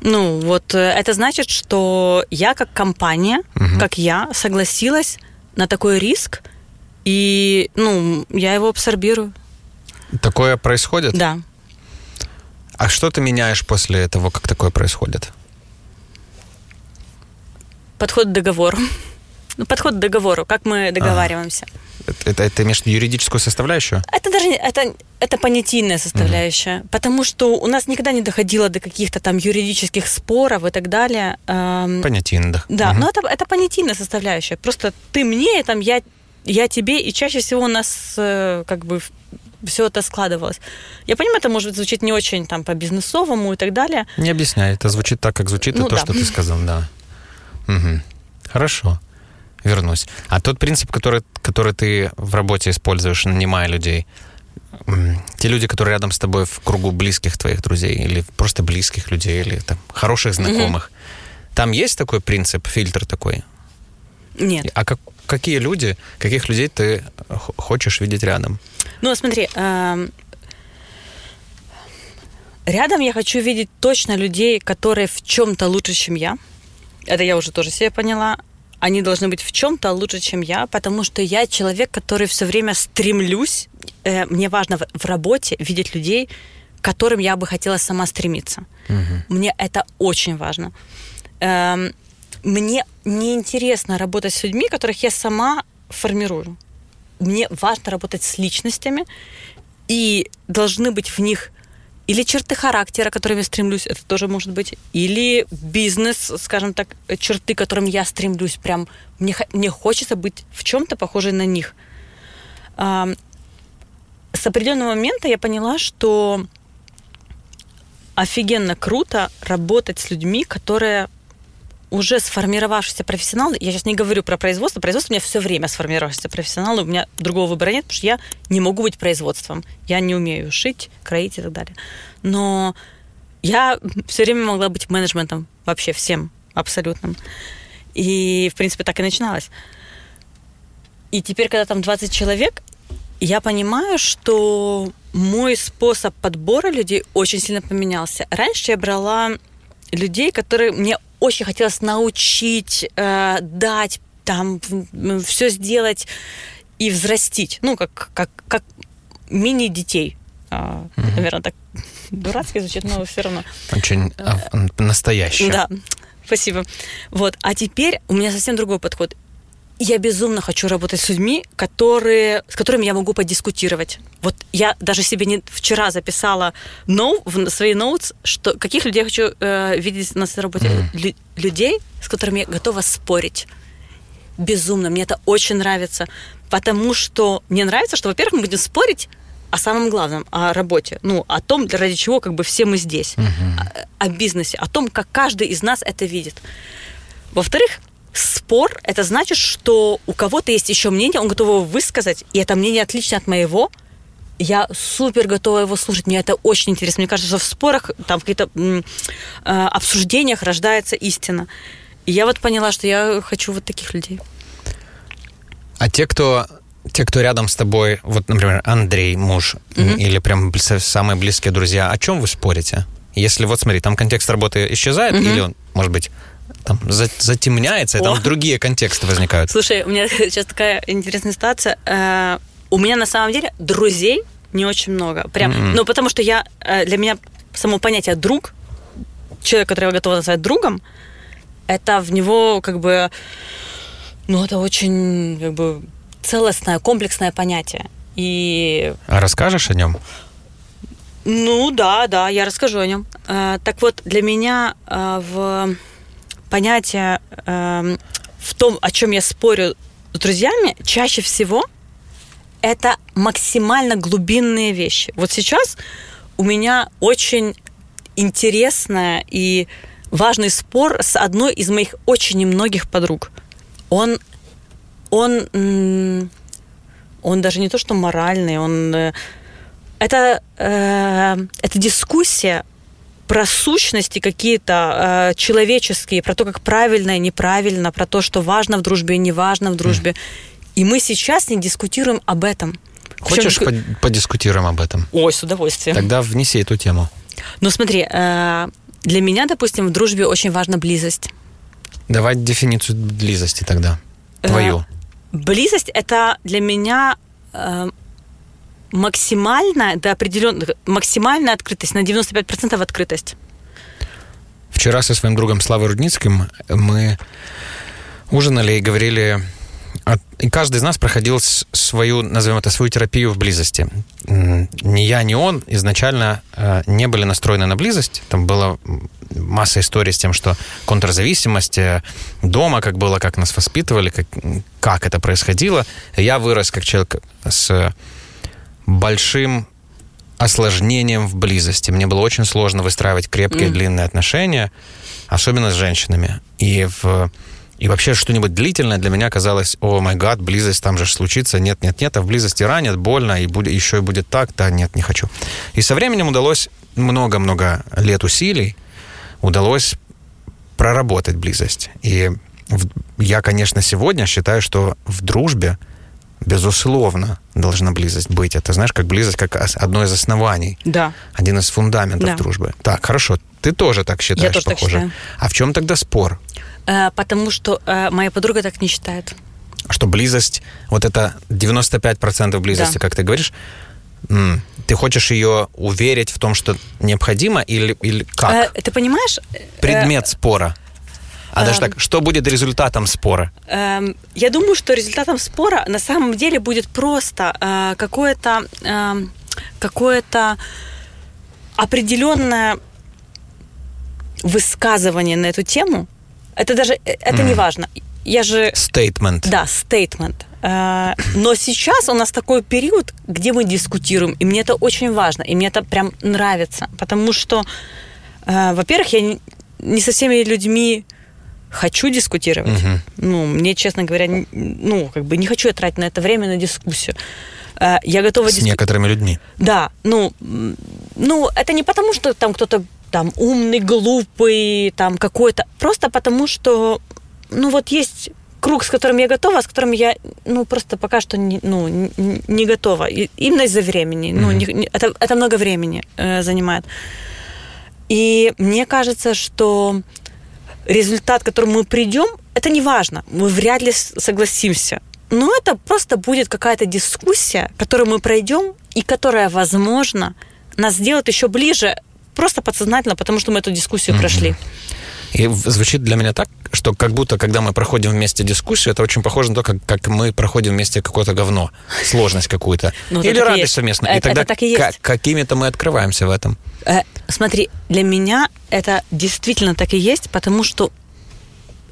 Ну, вот э, это значит, что я как компания, угу. как я, согласилась на такой риск, и, ну, я его абсорбирую. Такое происходит? Да. А что ты меняешь после того, как такое происходит? Подход к договору. [LAUGHS] Ну, подход к договору, как мы договариваемся. А, это, это имеешь юридическую составляющую? Это даже это, это понятийная составляющая, угу. потому что у нас никогда не доходило до каких-то там юридических споров и так далее. Понятийно, да. Да, угу. но это, это понятийная составляющая. Просто ты мне, там, я я тебе, и чаще всего у нас э, как бы все это складывалось. Я понимаю, это может звучит не очень там по-бизнесовому и так далее. Не объясняй, это звучит так, как звучит, ну, и то, да. что ты сказал, да. Угу. Хорошо, вернусь. А тот принцип, который, который ты в работе используешь, нанимая людей, те люди, которые рядом с тобой в кругу близких твоих друзей, или просто близких людей, или там хороших знакомых, mm-hmm. там есть такой принцип, фильтр такой? Нет. А как, какие люди, каких людей ты хочешь видеть рядом? Ну, смотри, э, рядом я хочу видеть точно людей, которые в чем-то лучше, чем я. Это я уже тоже себе поняла. Они должны быть в чем-то лучше, чем я, потому что я человек, который все время стремлюсь. Э, мне важно в, в работе видеть людей, к которым я бы хотела сама стремиться. Угу. Мне это очень важно. Э, мне неинтересно работать с людьми, которых я сама формирую. Мне важно работать с личностями, и должны быть в них или черты характера, к которым я стремлюсь, это тоже может быть, или бизнес, скажем так, черты, которым я стремлюсь, прям мне, мне хочется быть в чем-то похожей на них. С определенного момента я поняла, что офигенно круто работать с людьми, которые уже сформировавшийся профессионал, я сейчас не говорю про производство, производство у меня все время сформировавшийся профессионал, у меня другого выбора нет, потому что я не могу быть производством, я не умею шить, кроить и так далее. Но я все время могла быть менеджментом вообще всем, абсолютным. И, в принципе, так и начиналось. И теперь, когда там 20 человек, я понимаю, что мой способ подбора людей очень сильно поменялся. Раньше я брала людей, которые мне очень хотелось научить, э, дать, там, все сделать и взрастить. Ну, как, как, как мини-детей. Uh, угу. Наверное, так дурацки звучит, но все равно. Очень uh, настоящее. Да, спасибо. Вот. А теперь у меня совсем другой подход я безумно хочу работать с людьми, которые, с которыми я могу подискутировать. Вот я даже себе не вчера записала no, в свои notes, что каких людей я хочу э, видеть на своей работе. Mm. Лю- людей, с которыми я готова спорить. Безумно. Мне это очень нравится. Потому что мне нравится, что, во-первых, мы будем спорить о самом главном, о работе. Ну, о том, ради чего как бы все мы здесь. Mm-hmm. О, о бизнесе, о том, как каждый из нас это видит. Во-вторых, спор, это значит, что у кого-то есть еще мнение, он готов его высказать, и это мнение отлично от моего, я супер готова его слушать. Мне это очень интересно. Мне кажется, что в спорах, там, в каких-то э, обсуждениях рождается истина. И я вот поняла, что я хочу вот таких людей. А те, кто те, кто рядом с тобой, вот, например, Андрей, муж, mm-hmm. или прям самые близкие друзья, о чем вы спорите? Если вот смотри, там контекст работы исчезает, mm-hmm. или он, может быть, там затемняется, и там другие контексты возникают. Слушай, у меня [LAUGHS] сейчас такая интересная ситуация. Э, у меня на самом деле друзей не очень много. Прям, mm-hmm. ну, потому что я, э, для меня само понятие друг, человек, которого я готова назвать другом, это в него как бы, ну, это очень как бы целостное, комплексное понятие. И... А расскажешь о нем? Ну да, да, я расскажу о нем. Э, так вот, для меня в понятие э, в том, о чем я спорю с друзьями, чаще всего это максимально глубинные вещи. Вот сейчас у меня очень интересная и важный спор с одной из моих очень немногих подруг. Он, он, он даже не то, что моральный, он э, это, э, это дискуссия про сущности какие-то э, человеческие, про то, как правильно и неправильно, про то, что важно в дружбе и не важно в дружбе. Mm. И мы сейчас не дискутируем об этом. Хочешь Причем... подискутируем об этом? Ой, с удовольствием. Тогда внеси эту тему. Ну смотри, э, для меня, допустим, в дружбе очень важна близость. Давай дефиницию близости тогда. Э, Твою. Э, близость это для меня э, максимальная, до определенных, максимальная открытость, на 95% открытость. Вчера со своим другом Славой Рудницким мы ужинали и говорили и каждый из нас проходил свою, назовем это, свою терапию в близости. Ни я, ни он изначально э, не были настроены на близость. Там была масса историй с тем, что контрзависимость э, дома, как было, как нас воспитывали, как, как это происходило. Я вырос как человек с большим осложнением в близости. Мне было очень сложно выстраивать крепкие, mm. длинные отношения, особенно с женщинами. И в И вообще что-нибудь длительное для меня казалось, о май гад, близость там же случится, нет, нет, нет, а в близости ранит, больно, и будет, еще и будет так, да, нет, не хочу. И со временем удалось много-много лет усилий, удалось проработать близость. И я, конечно, сегодня считаю, что в дружбе безусловно, должна близость быть. Это, знаешь, как близость, как одно из оснований. Да. Один из фундаментов да. дружбы. Так, хорошо. Ты тоже так считаешь, Я тоже похоже. Так считаю. А в чем тогда спор? Э, потому что э, моя подруга так не считает. Что близость, вот это 95% близости, да. как ты говоришь, ты хочешь ее уверить в том, что необходимо, или, или как? Э, ты понимаешь? Предмет спора. А даже эм. так, что будет результатом спора? Эм, я думаю, что результатом спора на самом деле будет просто э, какое-то эм, какое-то определенное высказывание на эту тему. Это даже э, это mm. не важно. Я же... Statement. Да, statement. Э, но сейчас у нас такой период, где мы дискутируем, и мне это очень важно, и мне это прям нравится, потому что, во-первых, я не со всеми людьми хочу дискутировать. Угу. Ну, мне, честно говоря, ну, как бы не хочу я тратить на это время на дискуссию. Э, я готова... С диску... некоторыми людьми. Да, ну, ну, это не потому, что там кто-то там умный, глупый, там какой-то, просто потому что, ну, вот есть круг, с которым я готова, а с которым я, ну, просто пока что не, ну, не, готова. И, именно из-за времени. Mm-hmm. Ну, не, это, это много времени э, занимает. И мне кажется, что результат, к которому мы придем, это не важно. Мы вряд ли согласимся. Но это просто будет какая-то дискуссия, которую мы пройдем, и которая, возможно, нас сделает еще ближе, просто подсознательно, потому что мы эту дискуссию mm-hmm. прошли. И звучит для меня так, что как будто, когда мы проходим вместе дискуссию, это очень похоже на то, как, как мы проходим вместе какое-то говно, [LAUGHS] сложность какую-то. Ну, Или радость совместно. И тогда так и есть. какими-то мы открываемся в этом. Э, смотри, для меня это действительно так и есть, потому что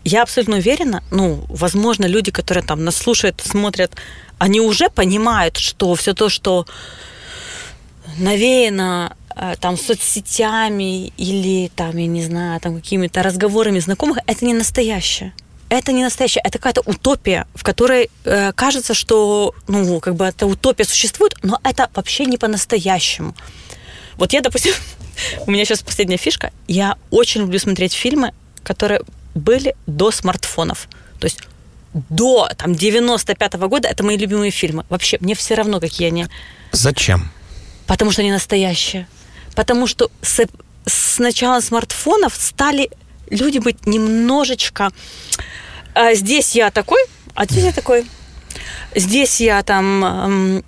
я абсолютно уверена, ну, возможно, люди, которые там нас слушают, смотрят, они уже понимают, что все то, что навеяно там соцсетями или там, я не знаю, там какими-то разговорами знакомых, это не настоящее. Это не настоящее, это какая-то утопия, в которой э, кажется, что, ну, как бы эта утопия существует, но это вообще не по-настоящему. Вот я, допустим, [LAUGHS] у меня сейчас последняя фишка, я очень люблю смотреть фильмы, которые были до смартфонов. То есть до там 95-го года это мои любимые фильмы. Вообще, мне все равно, какие они. Зачем? Потому что они настоящие потому что с, с начала смартфонов стали люди быть немножечко... А здесь я такой, а здесь я такой. Здесь я там эм,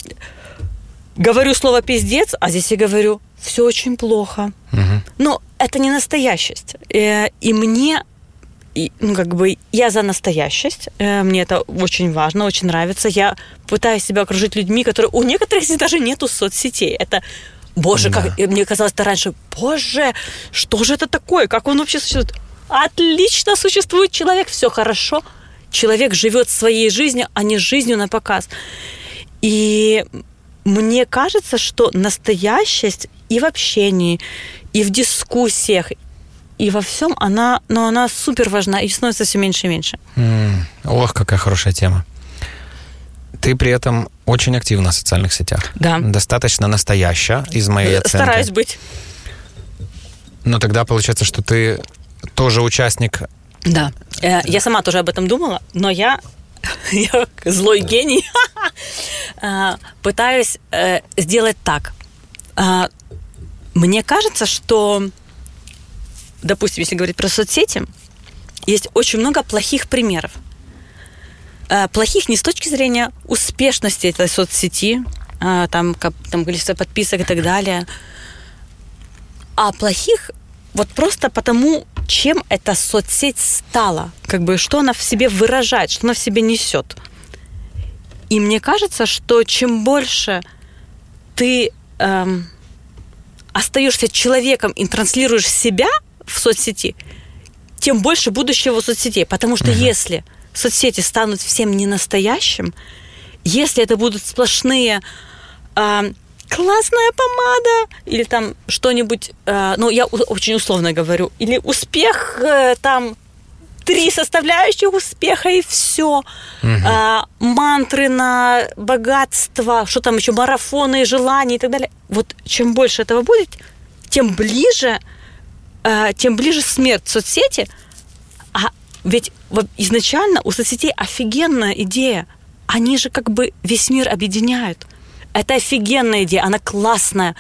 говорю слово пиздец, а здесь я говорю все очень плохо. Угу. Но это не настоящесть. Э, и мне и, ну, как бы я за настоящесть. Э, мне это очень важно, очень нравится. Я пытаюсь себя окружить людьми, которые... У некоторых здесь даже нету соцсетей. Это Боже, да. как мне казалось это раньше, боже, что же это такое? Как он вообще существует? Отлично существует человек, все хорошо. Человек живет своей жизнью, а не жизнью на показ. И мне кажется, что настоящесть и в общении, и в дискуссиях, и во всем она, но ну, она супер важна и становится все меньше и меньше. Mm. Ох, какая хорошая тема. Ты при этом очень активна в социальных сетях. Да. Достаточно настоящая, из моей оценки. Стараюсь быть. Но тогда получается, что ты тоже участник. Да. Э, я сама тоже об этом думала, но я, [LAUGHS] я злой гений, [LAUGHS] э, пытаюсь э, сделать так. Мне кажется, что, допустим, если говорить про соцсети, есть очень много плохих примеров. Э, плохих не с точки зрения успешности этой соцсети, э, там, как, там количество подписок и так далее, а плохих вот просто потому, чем эта соцсеть стала, как бы что она в себе выражает, что она в себе несет. И мне кажется, что чем больше ты эм, остаешься человеком и транслируешь себя в соцсети, тем больше будущего соцсетей. Потому что uh-huh. если соцсети станут всем ненастоящим, если это будут сплошные э, классная помада или там что-нибудь, э, ну я очень условно говорю, или успех э, там три составляющих успеха и все. А, мантры на богатство, что там еще, марафоны, желания и так далее. Вот чем больше этого будет, тем ближе, а, тем ближе смерть соцсети. А ведь изначально у соцсетей офигенная идея. Они же как бы весь мир объединяют. Это офигенная идея, она классная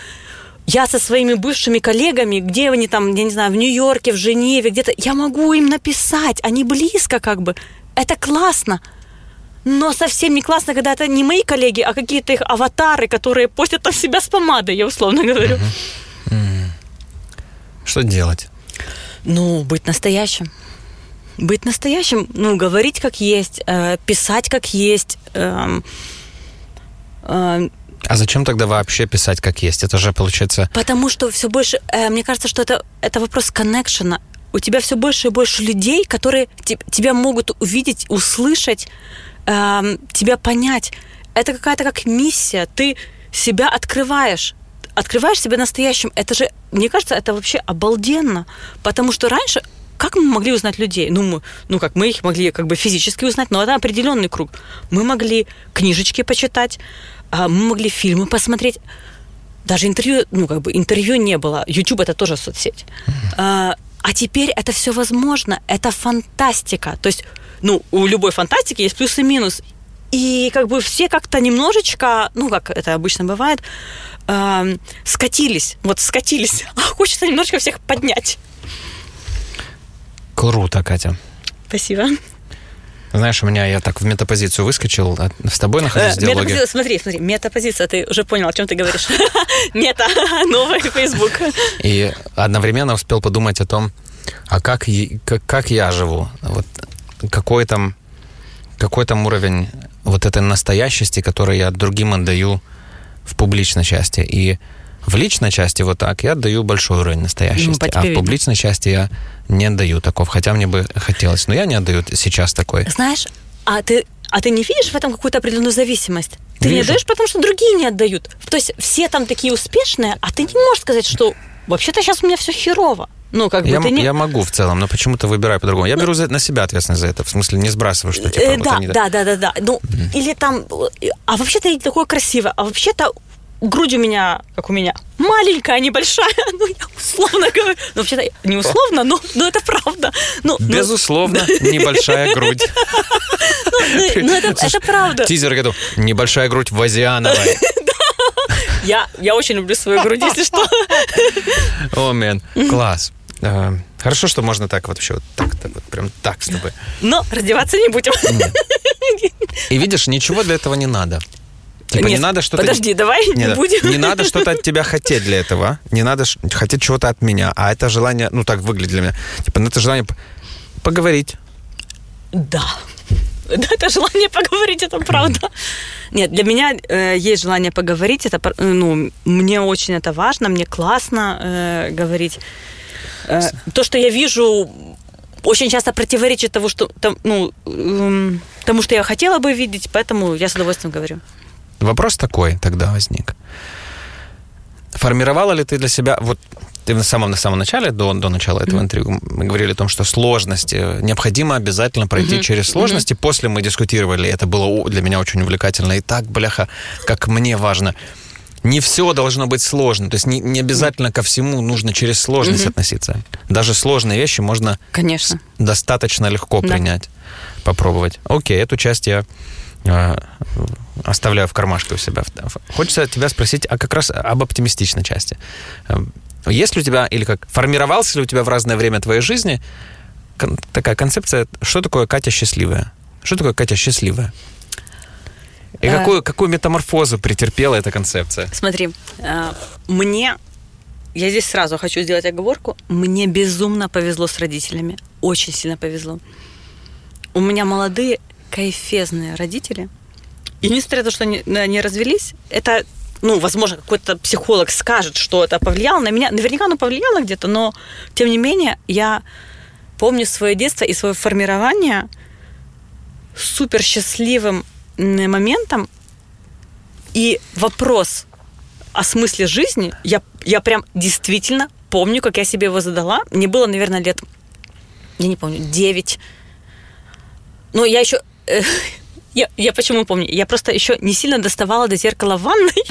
я со своими бывшими коллегами, где они там, я не знаю, в Нью-Йорке, в Женеве, где-то, я могу им написать, они близко как бы. Это классно. Но совсем не классно, когда это не мои коллеги, а какие-то их аватары, которые постят там себя с помадой, я условно говорю. Что делать? Ну, быть настоящим. Быть настоящим, ну, говорить как есть, э, писать как есть, э, э, а зачем тогда вообще писать как есть? Это же получается... Потому что все больше... Э, мне кажется, что это, это вопрос коннекшена. У тебя все больше и больше людей, которые te, тебя могут увидеть, услышать, э, тебя понять. Это какая-то как миссия. Ты себя открываешь. Открываешь себя настоящим. Это же, мне кажется, это вообще обалденно. Потому что раньше как мы могли узнать людей? Ну, мы, ну как, мы их могли как бы физически узнать, но это определенный круг. Мы могли книжечки почитать, а, мы могли фильмы посмотреть. Даже интервью, ну, как бы интервью не было. YouTube это тоже соцсеть. А, а теперь это все возможно. Это фантастика. То есть, ну, у любой фантастики есть плюс и минус. И как бы все как-то немножечко, ну, как это обычно бывает, э, скатились. Вот скатились. [LAUGHS] А хочется немножечко всех поднять. Круто, Катя. Спасибо. Знаешь, у меня я так в метапозицию выскочил, а с тобой нахожусь в э, диалоге. Смотри, смотри, метапозиция, ты уже понял, о чем ты говоришь. [LAUGHS] Мета, [LAUGHS] новый Facebook. И одновременно успел подумать о том, а как, как, как я живу, вот какой там, какой там уровень вот этой настоящести, который я другим отдаю в публичной части. И в личной части вот так я отдаю большой уровень настоящести, ну, а в публичной части я не отдаю такого, хотя мне бы хотелось. Но я не отдаю сейчас такой. Знаешь, а ты, а ты не видишь в этом какую-то определенную зависимость? Ты Вижу. не отдаешь, потому что другие не отдают. То есть все там такие успешные, а ты не можешь сказать, что вообще-то сейчас у меня все херово. Ну, как бы я, ты не... я могу в целом, но почему-то выбираю по-другому. Я ну, беру за, на себя ответственность за это. В смысле, не сбрасываю, что типа... Э, вот да, они... да, да, да, да. Ну, mm. или там... А вообще-то такое красивое. А вообще-то грудь у меня, как у меня, маленькая, а небольшая. [LAUGHS] Ну, я условно говорю. Ну, вообще-то не условно, но, но это правда. Ну, Безусловно, ну... [LAUGHS] небольшая грудь. Ну, ну это, это правда. Тизер году. Небольшая грудь Вазиановой. [LAUGHS] Я, я очень люблю свою грудь, если что. О, мен, класс. Э, хорошо, что можно так вот вообще вот так, так вот прям так с тобой. Но раздеваться не будем. И видишь, ничего для этого не надо. Типа Нет, не надо что-то... Подожди, давай Нет, не будем. Не надо что-то от тебя хотеть для этого. Не надо хотеть чего-то от меня. А это желание, ну так выглядит для меня. Типа, ну это желание поговорить. Да. Да, это желание поговорить, это правда. Нет, для меня э, есть желание поговорить. Это, э, ну, мне очень это важно, мне классно э, говорить. Э, то, что я вижу, очень часто противоречит того, что, там, ну, э, тому, что я хотела бы видеть, поэтому я с удовольствием говорю. Вопрос такой тогда возник. Формировала ли ты для себя, вот ты на самом, на самом начале, до, до начала этого mm-hmm. интервью, мы говорили о том, что сложности, необходимо обязательно пройти mm-hmm. через сложности. Mm-hmm. После мы дискутировали, это было для меня очень увлекательно. И так, бляха, как мне важно. Не все должно быть сложно. То есть не, не обязательно ко всему нужно через сложность mm-hmm. относиться. Даже сложные вещи можно Конечно. достаточно легко да. принять, попробовать. Окей, эту часть я а, оставляю в кармашке у себя. Хочется тебя спросить а как раз об оптимистичной части. Эм, есть ли у тебя, или как, формировался ли у тебя в разное время твоей жизни такая концепция, что такое Катя счастливая? Что такое Катя счастливая? И а... какую, какую метаморфозу претерпела эта концепция? Смотри, э, мне, я здесь сразу хочу сделать оговорку, мне безумно повезло с родителями, очень сильно повезло. У меня молодые кайфезные родители. И несмотря на то, что они, они развелись, это, ну, возможно, какой-то психолог скажет, что это повлияло на меня. Наверняка оно повлияло где-то, но, тем не менее, я помню свое детство и свое формирование супер счастливым моментом. И вопрос о смысле жизни, я, я прям действительно помню, как я себе его задала. Мне было, наверное, лет я не помню, 9. Ну, я еще... э, Я, я почему помню? Я просто еще не сильно доставала до зеркала в ванной,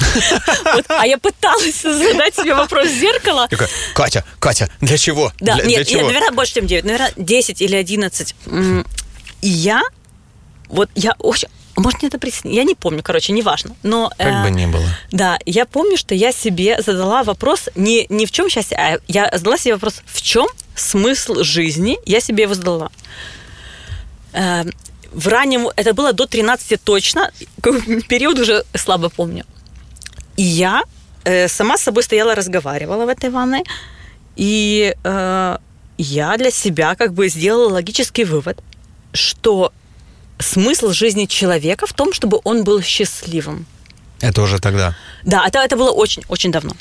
[LAUGHS] а я пыталась задать себе вопрос зеркала. Катя, Катя, для чего? Да, нет, наверное, больше, чем 9, наверное, 10 или 11. М, И я, вот я очень, может, мне это приснилось, я не помню, короче, неважно. Но, Как э, бы ни было. Да, я помню, что я себе задала вопрос не, не в чем счастье, а я задала себе вопрос, в чем смысл жизни, я себе его задала. Э, В раннем, это было до 13 точно, период уже слабо помню. И я э, сама с собой стояла, разговаривала в этой ванной, и э, я для себя как бы сделала логический вывод, что смысл жизни человека в том, чтобы он был счастливым. Это уже тогда. Да, это, это было очень-очень давно.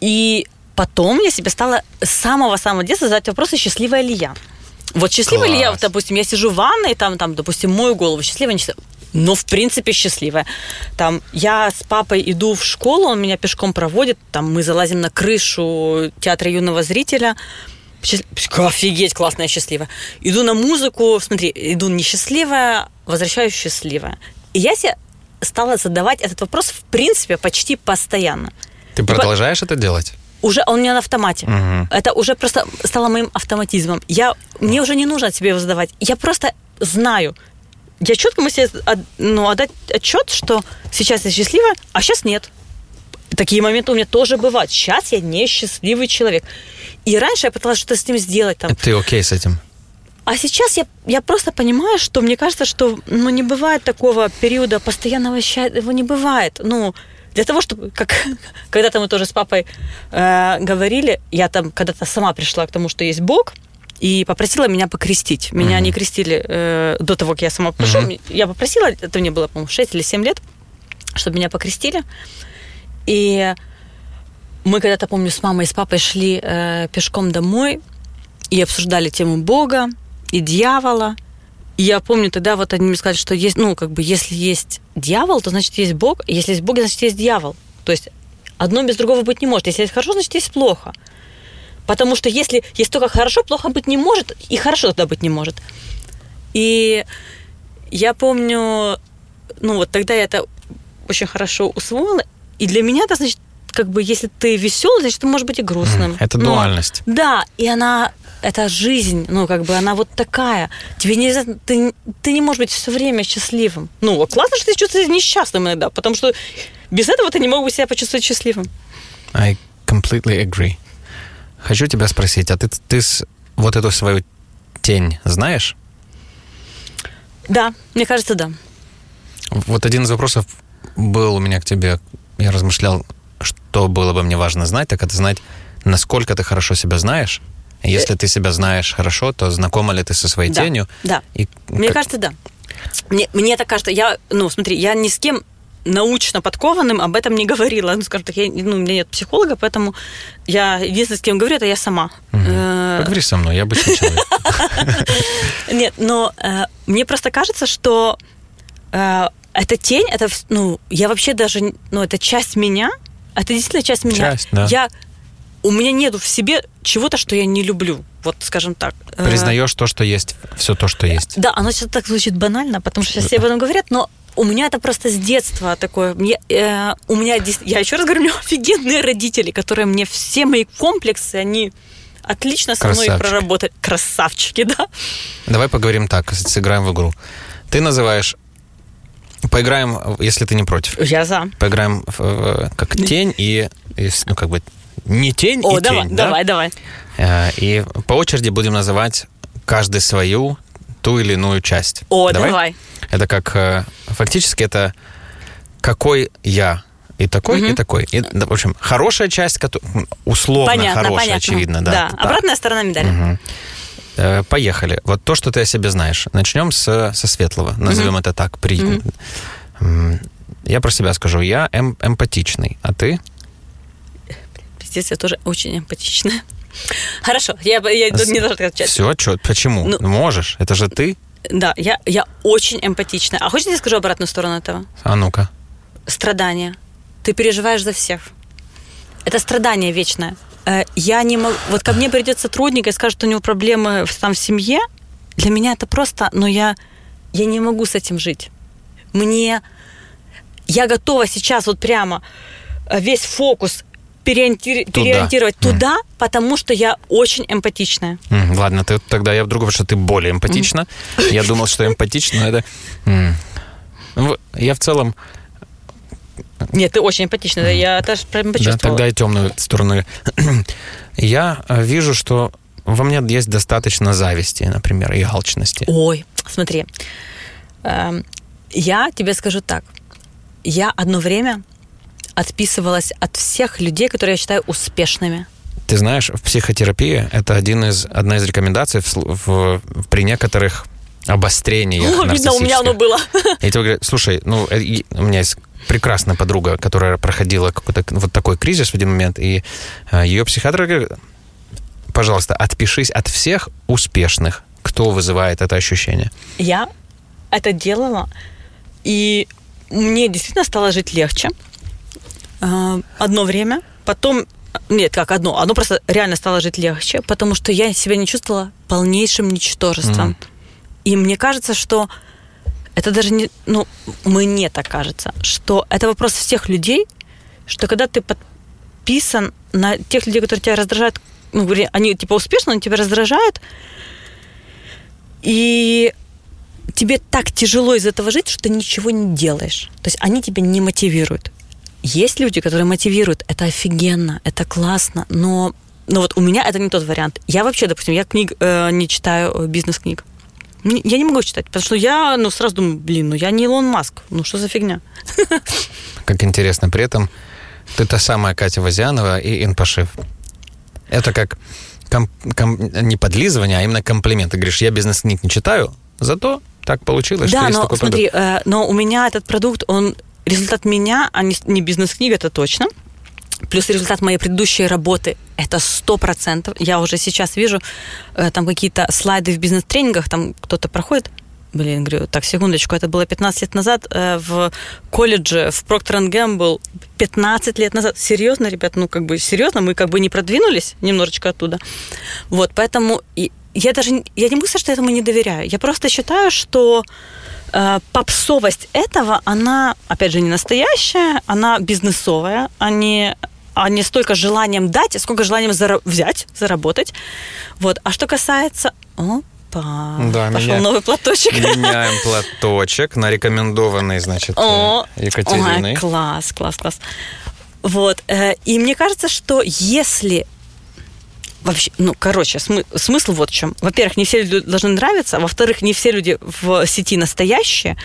И потом я себе стала с самого-самого детства задать вопросы, счастливая ли я. Вот счастливая ли я, Класс. вот, допустим, я сижу в ванной, там, там, допустим, мою голову, счастливая, несчастливая. Но, в принципе, счастливая. Там, я с папой иду в школу, он меня пешком проводит, там, мы залазим на крышу театра юного зрителя. Счаст- Офигеть, классная, счастливая. Иду на музыку, смотри, иду несчастливая, возвращаюсь счастливая. И я себе стала задавать этот вопрос, в принципе, почти постоянно. Ты по- продолжаешь это делать? Уже он у меня на автомате. Мгм. Это уже просто стало моим автоматизмом. Я, мне уже не нужно себе его задавать. Я просто знаю. Я четко могу себе от- ну, отдать отчет, что сейчас я счастлива, а сейчас нет. Такие моменты у меня тоже бывают. Сейчас я несчастливый человек. И раньше я пыталась что-то с ним сделать. Там. Ты окей с этим? А сейчас я, я просто понимаю, что мне кажется, что ну, не бывает такого периода постоянного счастья. Его не бывает. Ну, для того, чтобы, как [LAUGHS] когда-то мы тоже с папой э, говорили, я там когда-то сама пришла к тому, что есть Бог, и попросила меня покрестить. Меня Мгм. не крестили э, до того, как я сама пришла. Мгм. Я попросила, это мне было, по-моему, 6 или 7 лет, чтобы меня покрестили. И мы когда-то, помню, с мамой и с папой шли э, пешком домой и обсуждали тему Бога и дьявола. И я помню тогда вот они мне сказали, что есть, ну, как бы, если есть дьявол, то значит есть Бог, если есть Бог, значит есть дьявол. То есть одно без другого быть не может. Если есть хорошо, значит есть плохо. Потому что если есть только хорошо, плохо быть не может, и хорошо тогда быть не может. И я помню, ну вот тогда я это очень хорошо усвоила, и для меня это значит, как бы, если ты веселый, значит, ты можешь быть и грустным. Это Ну, дуальность. да, и она, это жизнь, ну, как бы, она вот такая. Тебе нельзя, ты, ты не можешь быть все время счастливым. Ну, классно, что ты чувствуешь несчастным иногда, потому что без этого ты не мог бы себя почувствовать счастливым. I completely agree. Хочу тебя спросить, а ты, ты вот эту свою тень знаешь? Да, мне кажется, да. Вот один из вопросов был у меня к тебе. Я размышлял, что было бы мне важно знать, так это знать, насколько ты хорошо себя знаешь. Если ты себя знаешь хорошо, то знакома ли ты со своей Да, тенью? да. И Мне как- кажется, да. Мне, мне так кажется, я, ну, смотри, я ни с кем научно подкованным об этом не говорила. Ну, скажем так, я, ну, у меня нет психолога, поэтому я единственное, с кем говорю, это я сама. Э, Поговори со мной, я обычный человек. [LAUGHS] Нет, но э, мне просто кажется, что э, эта тень, это, ну, я вообще даже, ну, это часть меня, это действительно часть меня. Часть, да. Я, у меня нету в себе чего-то, что я не люблю, вот, скажем так. Э, Признаешь то, что есть, все то, что есть. Да, оно сейчас так звучит банально, потому что сейчас все об этом говорят, но у меня это просто с детства такое. Мне, э, у меня, я еще раз говорю, у меня [LAUGHS] офигенные родители, которые мне все мои комплексы, они отлично со мной Красавчики. проработали. Красавчики, да. Давай поговорим так, сыграем в игру. Ты называешь... Поиграем, если ты не против. Я за. Поиграем в, в- как тень и, и ну, как бы не тень О, и давай, тень, да? давай, давай. Э, И по очереди будем называть каждый свою ту или иную часть. О, давай. Это как... э, Фактически это какой я и такой, и Мгм. такой. И, да, в общем, хорошая часть, условно понятно, хорошая, понятно. очевидно, да. Да, обратная сторона медали. Э, Поехали. Вот то, что ты о себе знаешь. Начнем с, со светлого. Назовем это так. При... М, Я про себя скажу. Я эм- эмпатичный. А ты? Пиздец, я тоже очень эмпатичная. [LAUGHS] Хорошо, я, я С- не должна отвечать. Все, чё, почему? Ну- Можешь. Это же ты. Да, я, я очень эмпатичная. А хочешь, я скажу обратную сторону этого? А ну-ка. Страдания. Ты переживаешь за всех. Это страдание вечное. э, я не могу... Вот ко мне придет сотрудник и скажет, что у него проблемы там в семье, для меня это просто... Но я, я не могу с этим жить. Мне... Я готова сейчас вот прямо э, весь фокус переориенти... Туда. переориентировать туда, потому что я очень эмпатичная. М, Ладно, ты тогда я вдруг что ты более эмпатична. Я думал, что эмпатично это. В- Я в целом, Нет, ты очень эмпатичная. Я даже прям да, почувствовала. тогда и темную сторону. [CLEARS THROAT] Я э, вижу, что во мне есть достаточно зависти, например, и алчности. Ой, смотри. Эм, Я тебе скажу так. Я одно время отписывалась от всех людей, которые я считаю успешными. Ты знаешь, в психотерапии это один из, одна из рекомендаций в, в- при некоторых обострениях О, видно, у меня оно было. [LAUGHS] Я тебе говорю, слушай, ну, э, у меня есть прекрасная подруга, которая проходила какой-то вот такой кризис в один момент, и э, ее психиатр говорит, пожалуйста, отпишись от всех успешных, кто вызывает это ощущение. Я это делала, и мне действительно стало жить легче. Э, Одно время. Потом нет, как одно. Одно просто реально стало жить легче, потому что я себя не чувствовала полнейшим ничтожеством. Мгм. И мне кажется, что это даже не... Ну, мне так кажется, что это вопрос всех людей, что когда ты подписан на тех людей, которые тебя раздражают, ну, они типа успешно, но тебя раздражают, и тебе так тяжело из этого жить, что ты ничего не делаешь. То есть они тебя не мотивируют. Есть люди, которые мотивируют. Это офигенно, это классно, но, но вот у меня это не тот вариант. Я вообще, допустим, я книг э, не читаю, э, бизнес-книг. Не- Я не могу читать, потому что я, ну, сразу думаю, блин, ну я не Илон Маск, ну что за фигня? [LAUGHS] Как интересно, при этом ты та самая Катя Вазианова и инпошив. Это как ком- ком- не подлизывание, а именно комплимент. Ты говоришь, я бизнес-книг не читаю, зато так получилось, что Да, есть но такой смотри, продукт. э, но у меня этот продукт, он результат меня, а не, не бизнес-книга, это точно. Плюс результат моей предыдущей работы – это сто процентов. Я уже сейчас вижу э, там какие-то слайды в бизнес-тренингах, там кто-то проходит. Блин, говорю, так, секундочку, это было 15 лет назад э, в колледже, в Procter Gamble, 15 лет назад. Серьезно, ребят, ну как бы серьезно, мы как бы не продвинулись немножечко оттуда. Вот, поэтому и я даже, я не могу сказать, что я этому не доверяю. Я просто считаю, что э, попсовость этого, она, опять же, не настоящая, она бизнесовая, а не, а не столько желанием дать, сколько желанием зара- взять, заработать. Вот. А что касается... Опа, Да, пошел меня- новый платочек. Меняем платочек на рекомендованный, значит, э, О, Екатериной. Ой, класс, класс, класс. Вот. э, И мне кажется, что если вообще, ну, короче, смы- смысл вот в чем. Во-первых, не все люди должны нравиться, а во-вторых, не все люди в сети настоящие,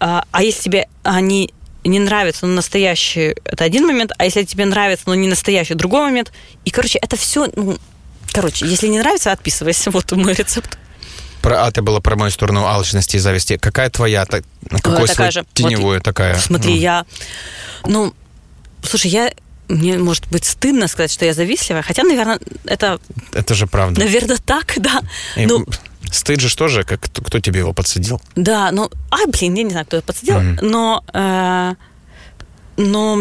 а а если тебе они не нравятся, но настоящие, это один момент, а если тебе нравится, но не настоящий, другой момент. И, короче, это все, ну, короче, если не нравится, отписывайся. [LAUGHS] Вот мой рецепт. Про, а ты была про мою сторону алчности и зависти. Какая твоя? Какой такая свой же. теневую такая? Смотри, Ну, я... Ну, слушай, я... Мне, может быть, стыдно сказать, что я завистливая, хотя, наверное, это, Это же правда. наверное, так, да. И Ну, Стыд же что же, как кто, кто тебе его подсадил? да, ну, ай, блин, я не знаю, кто это подсадил, Мгм. но, э, но,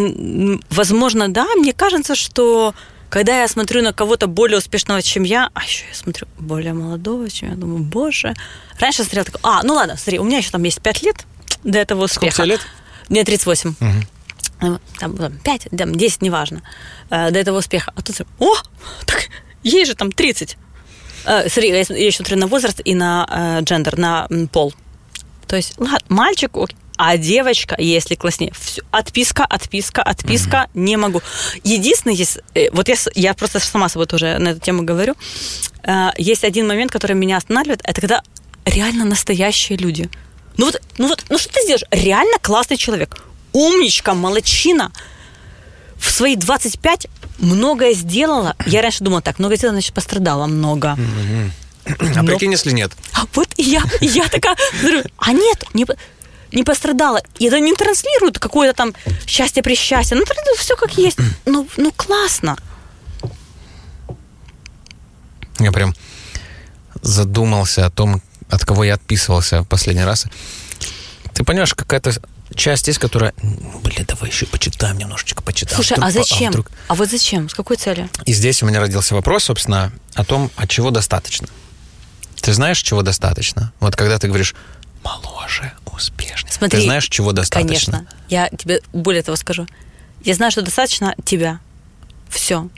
возможно, да, мне кажется, что когда я смотрю на кого-то более успешного, чем я, а еще я смотрю более молодого, чем я, думаю, боже. Раньше я смотрела такой, а, ну ладно, смотри, у меня еще там есть 5 лет до этого успеха. Сколько лет? Мне 38. Мгм. Там, там 5, там, 10, неважно, э, до этого успеха. А тут, о, так ей же там 30. Э, смотри, я, я еще смотрю на возраст и на э, джендер, на пол. То есть, ладно, мальчик, а девочка, если класснее, всё, отписка, отписка, отписка, не могу. Единственное, есть, э, вот я, я просто сама с собой тоже на эту тему говорю, э, есть один момент, который меня останавливает, это когда реально настоящие люди. Ну вот, ну вот, ну что ты сделаешь? Реально классный человек. Умничка, молодчина. В свои 25 многое сделала. Я раньше думала, так, много сделала, значит, пострадала много. А Но- прикинь, если нет. А вот и я, и я такая, а нет, не, не пострадала. И это не транслирует какое-то там счастье при счастье. Ну, все как есть. Ну, ну классно. Я прям задумался о том, от кого я отписывался в последний раз. Ты понимаешь, какая-то часть есть, которая, блин, давай еще почитаем немножечко, почитаем. Слушай, а, вдруг, а зачем? А, вдруг... а вот зачем? С какой целью? И здесь у меня родился вопрос, собственно, о том, от чего достаточно. Ты знаешь, чего достаточно? Вот когда ты говоришь моложе, успешный. Смотри, ты знаешь, чего достаточно? Конечно. Я тебе более того скажу. Я знаю, что достаточно тебя. Все.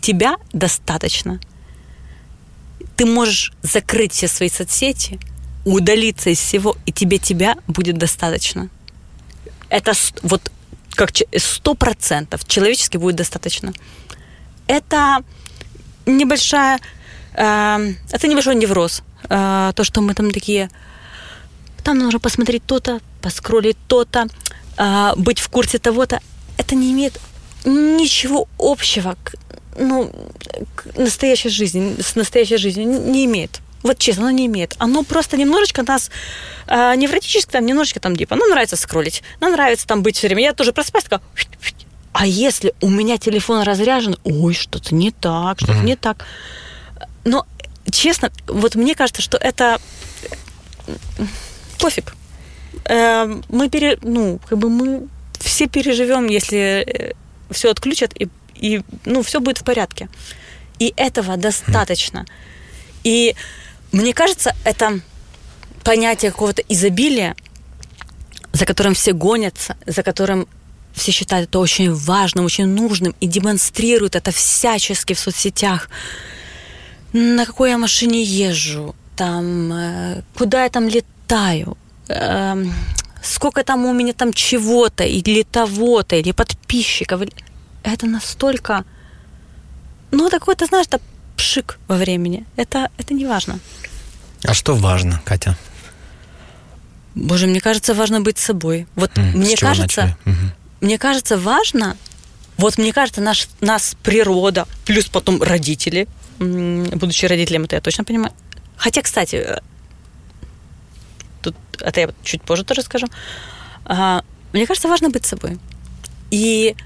Тебя достаточно. Ты можешь закрыть все свои соцсети, удалиться из всего, и тебе тебя будет достаточно. Это вот как сто процентов человечески будет достаточно. Это небольшая, э, это небольшой невроз. Э, то, что мы там такие, там нужно посмотреть то-то, поскролить то-то, э, быть в курсе того-то. Это не имеет ничего общего к, ну, к настоящей жизни, с настоящей жизнью не имеет. Вот честно, оно не имеет. Оно просто немножечко нас э, невротически, там, немножечко там, типа, ну, нравится скроллить, нам нравится там быть все время. Я тоже просыпаюсь, такая, а если у меня телефон разряжен, ой, что-то не так, что-то mm-hmm. не так. Но, честно, вот мне кажется, что это пофиг. Э, мы пере, ну, как бы мы все переживем, если э, все отключат, и, и ну, все будет в порядке. И этого достаточно. И мне кажется, это понятие какого-то изобилия, за которым все гонятся, за которым все считают это очень важным, очень нужным и демонстрируют это всячески в соцсетях. На какой я машине езжу, там, э, куда я там летаю, э, сколько там у меня там чего-то, или того-то, или подписчиков. Это настолько... Ну, такой, ты знаешь, это пшик во времени. Это, это не важно. А что важно, Катя? Боже, мне кажется, важно быть собой. Вот mm, мне кажется, угу. мне кажется, важно. Вот мне кажется, наш, нас природа, плюс потом родители, будучи родителем, это я точно понимаю. Хотя, кстати, э, тут это я чуть позже тоже скажу. А, мне кажется, важно быть собой. И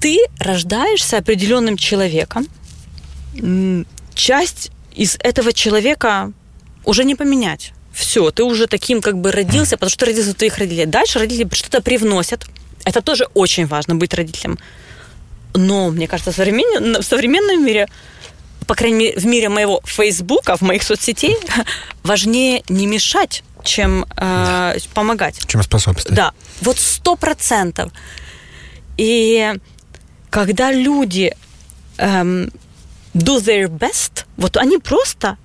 ты рождаешься определенным человеком. Часть из этого человека уже не поменять. Все, ты уже таким как бы родился, потому что родился у твоих родителей. Дальше родители что-то привносят. Это тоже очень важно, быть родителем. Но, мне кажется, в современном, в современном мире, по крайней мере, в мире моего Фейсбука, в моих соцсетей, [LAUGHS] важнее не мешать, чем э, помогать. Чем способствовать. Да, вот сто процентов. И когда люди эм, do their best, вот они просто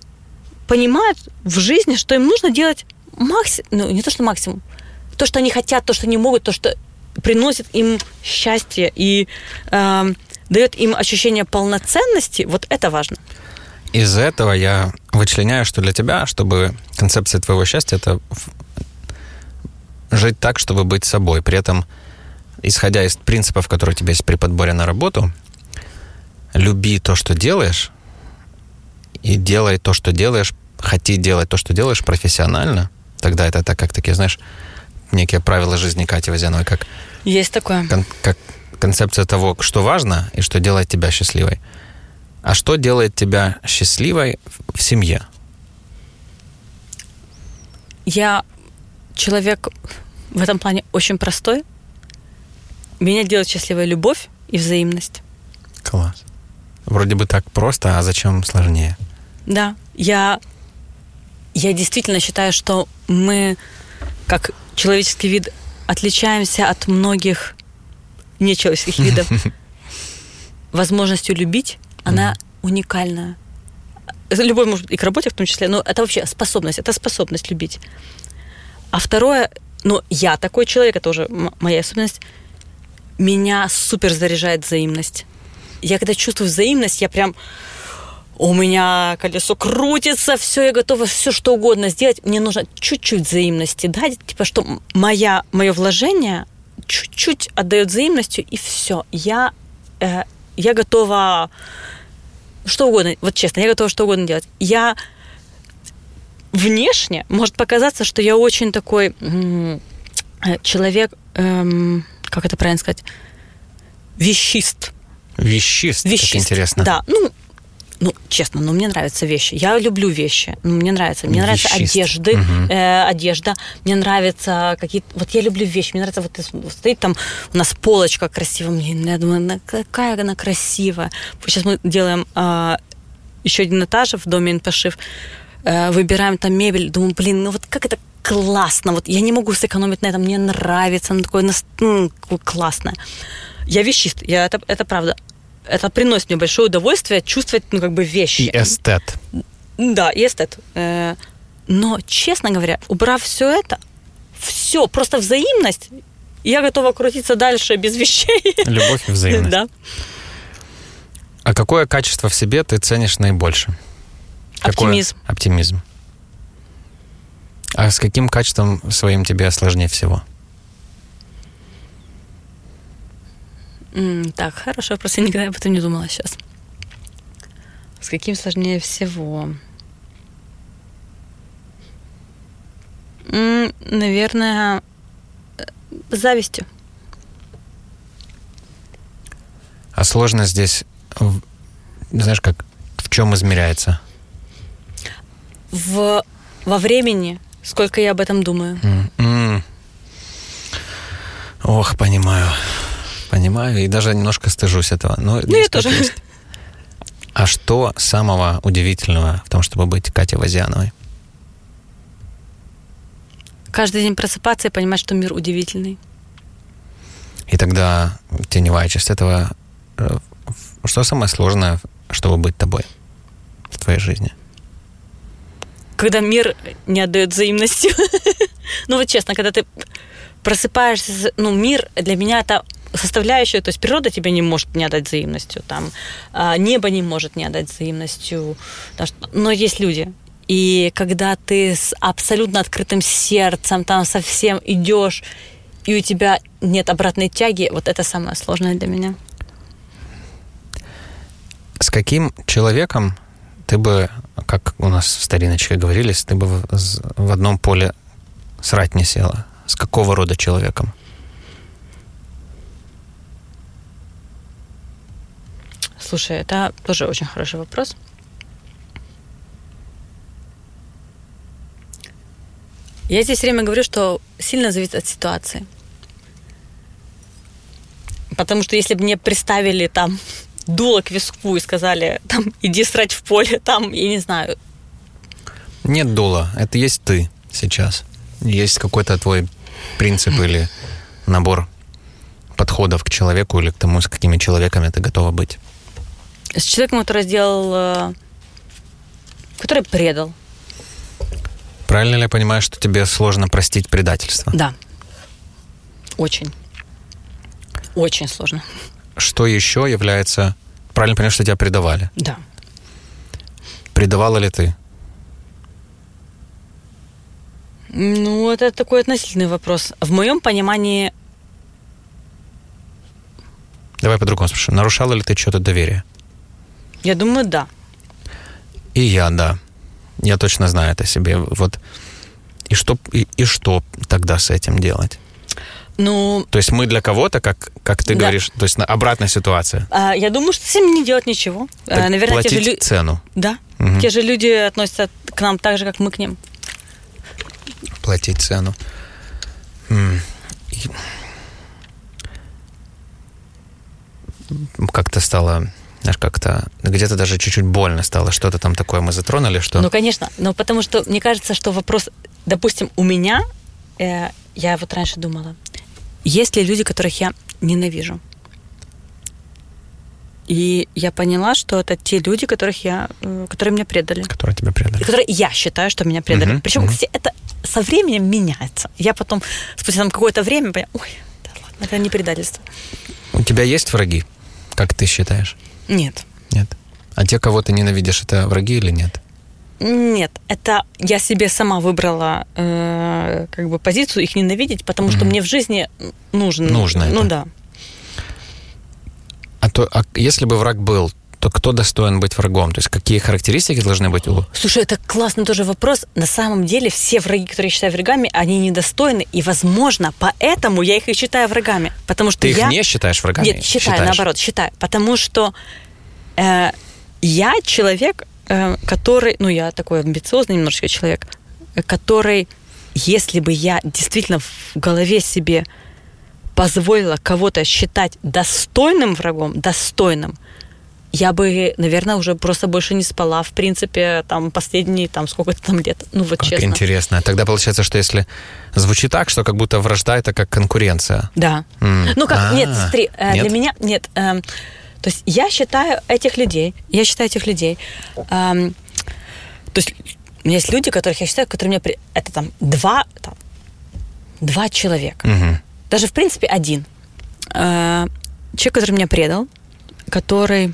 понимают в жизни, что им нужно делать максимум, ну не то, что максимум, то, что они хотят, то, что они могут, то, что приносит им счастье и э, дает им ощущение полноценности, вот это важно. Из этого я вычленяю, что для тебя, чтобы концепция твоего счастья, это жить так, чтобы быть собой. При этом, исходя из принципов, которые у тебя есть при подборе на работу, люби то, что делаешь, и делай то, что делаешь, хоти делать то, что делаешь профессионально, тогда это так, как такие, знаешь, некие правила жизни Кати Вазяновой, как... Есть такое. Кон- как концепция того, что важно и что делает тебя счастливой. А что делает тебя счастливой в семье? Я человек в этом плане очень простой. Меня делает счастливая любовь и взаимность. Класс. Вроде бы так просто, а зачем сложнее? Да, я, я действительно считаю, что мы, как человеческий вид, отличаемся от многих нечеловеческих видов. [LAUGHS] Возможностью любить, она уникальная. Любой, может и к работе в том числе, но это вообще способность, это способность любить. А второе, ну, я такой человек, это уже моя особенность, меня супер заряжает взаимность я когда чувствую взаимность, я прям у меня колесо крутится, все, я готова все что угодно сделать. Мне нужно чуть-чуть взаимности дать, типа, что моя, мое вложение чуть-чуть отдает взаимностью, и все. Я, э, я готова что угодно, вот честно, я готова что угодно делать. Я внешне может показаться, что я очень такой э, человек, эм, как это правильно сказать, вещист Вещист, Вещист, как интересно. Да, ну, ну, честно, ну, мне нравятся вещи. Я люблю вещи. Ну, мне нравится. Мне нравится Вещист. одежды, Мгм. э, одежда. Мне нравится какие-то... Вот я люблю вещи. Мне нравится вот стоит там у нас полочка красивая. Блин, я думаю, «На- какая она красивая. Сейчас мы делаем а, еще один этаж в доме Инпошив. Э, выбираем там мебель. Думаю, блин, ну вот как это классно. Вот я не могу сэкономить на этом. Мне нравится. Оно такое ну, классное. Я вещист. Я, это, это правда. Это приносит мне большое удовольствие чувствовать, ну, как бы вещи. И эстет. Да, и эстет. Э, Но, честно говоря, убрав все это, все, просто взаимность, я готова крутиться дальше без вещей. Любовь и взаимность. Да. А какое качество в себе ты ценишь наибольше? Какое? Оптимизм. Оптимизм. А с каким качеством своим тебе сложнее всего? М, Так, хороший вопрос. Я никогда об этом не думала сейчас. С каким сложнее всего? М, Наверное, э, с завистью. А сложность здесь, знаешь, как в чем измеряется? В, во времени, сколько я об этом думаю. М. Ох, понимаю. Понимаю, и даже немножко стыжусь этого. Но Ну, я тоже. есть. А что самого удивительного в том, чтобы быть Катей Вазиановой? Каждый день просыпаться и понимать, что мир удивительный. И тогда теневая часть этого... э, Что самое сложное, чтобы быть тобой в твоей жизни? когда мир не отдает взаимностью. [LAUGHS] ну вот честно, когда ты просыпаешься, ну мир для меня это составляющая, то есть природа тебе не может не отдать взаимностью, там а, небо не может не отдать взаимностью, но есть люди. И когда ты с абсолютно открытым сердцем там совсем идешь, и у тебя нет обратной тяги, вот это самое сложное для меня. С каким человеком ты бы, как у нас в стариночке говорились, ты бы в одном поле срать не села? С какого рода человеком? Слушай, это тоже очень хороший вопрос. Я здесь время говорю, что сильно зависит от ситуации. Потому что если бы мне представили там дуло к виску и сказали, там, иди срать в поле, там, я не знаю, Нет дула, это есть ты сейчас. Есть какой-то твой принцип [LAUGHS] или набор подходов к человеку или к тому, с какими человеками ты готова быть. С человеком, который сделал, э, который предал. Правильно ли я понимаю, что тебе сложно простить предательство? Да. Очень. Очень сложно. Что еще является... Правильно понимаю, что тебя предавали? Да. Предавала ли ты? Ну, это такой относительный вопрос. В моем понимании, Давай по-другому спрошу. Нарушала ли ты что-то доверие? Я думаю, да. И я, да. Я точно знаю это себе. Вот. И что, и, и что тогда с этим делать? Ну, То есть мы для кого-то, как, как ты Да. говоришь, то есть на- обратная ситуация. а, я думаю, что с этим не делать ничего. А, Так Наверное, те же платить люди... цену. Да. Мгм. Те же люди относятся к нам так же, как мы к ним. Платить цену. Как-то стало, знаешь, как-то где-то даже чуть-чуть больно стало. Что-то там такое мы затронули, что... Ну, конечно. Но потому что мне кажется, что вопрос, допустим, у меня, э, я вот раньше думала, есть ли люди, которых я ненавижу? И я поняла, что это те люди, которых я, э, которые меня предали. которые тебя предали. И которые я считаю, что меня предали. Мгм, Причем, мгм. кстати, это со временем меняется. Я потом, спустя там какое-то время, поняла, ой, да ладно, это не предательство. У тебя есть враги? Как ты считаешь? Нет. Нет. А те, кого ты ненавидишь, это враги или нет? Нет, это я себе сама выбрала э, как бы позицию их ненавидеть, потому что мне в жизни нужно. Нужно Ну это. да. А, то, а если бы враг был, то кто достоин быть врагом? То есть какие характеристики должны быть у... Слушай, это классный тоже вопрос. На самом деле все враги, которые я считаю врагами, они недостойны, и, возможно, поэтому я их и считаю врагами. Потому что Ты их я... не считаешь врагами? Нет, считаю, Считаешь? наоборот, считаю. Потому что э, Я человек, э, который, ну, я такой амбициозный немножечко человек, который, если бы я действительно в голове себе позволила кого-то считать достойным врагом, достойным, я бы, наверное, уже просто больше не спала, в принципе, там, последние, там, сколько-то там лет. Ну, вот как честно. интересно. Тогда получается, что если звучит так, что как будто вражда это как конкуренция. Да. М. Ну, как, А, нет, смотри, э, нет? для меня, нет, эм, то есть я считаю этих людей, я считаю этих людей, эм, то есть у меня есть люди, которых я считаю, которые мне, при- это там два, там, два человека, Мгм. даже в принципе один. Э, человек, который меня предал, который,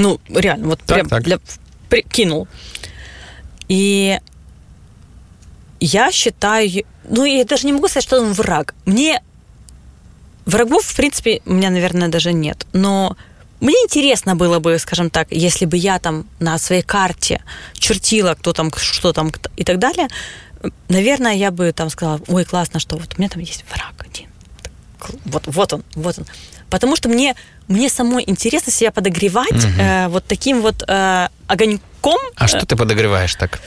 ну, реально, вот Так, прям так. для, при- кинул. И я считаю, ну, я даже не могу сказать, что он враг. Мне врагов, в принципе, у меня, наверное, даже нет. Но мне интересно было бы, скажем так, если бы я там на своей карте чертила, кто там, что там и так далее, наверное, я бы там сказала, ой, классно, что вот у меня там есть враг один. Вот, вот он, вот он. Потому что мне, мне самой интересно себя подогревать э, вот таким вот э, огоньком, А что ты подогреваешь так?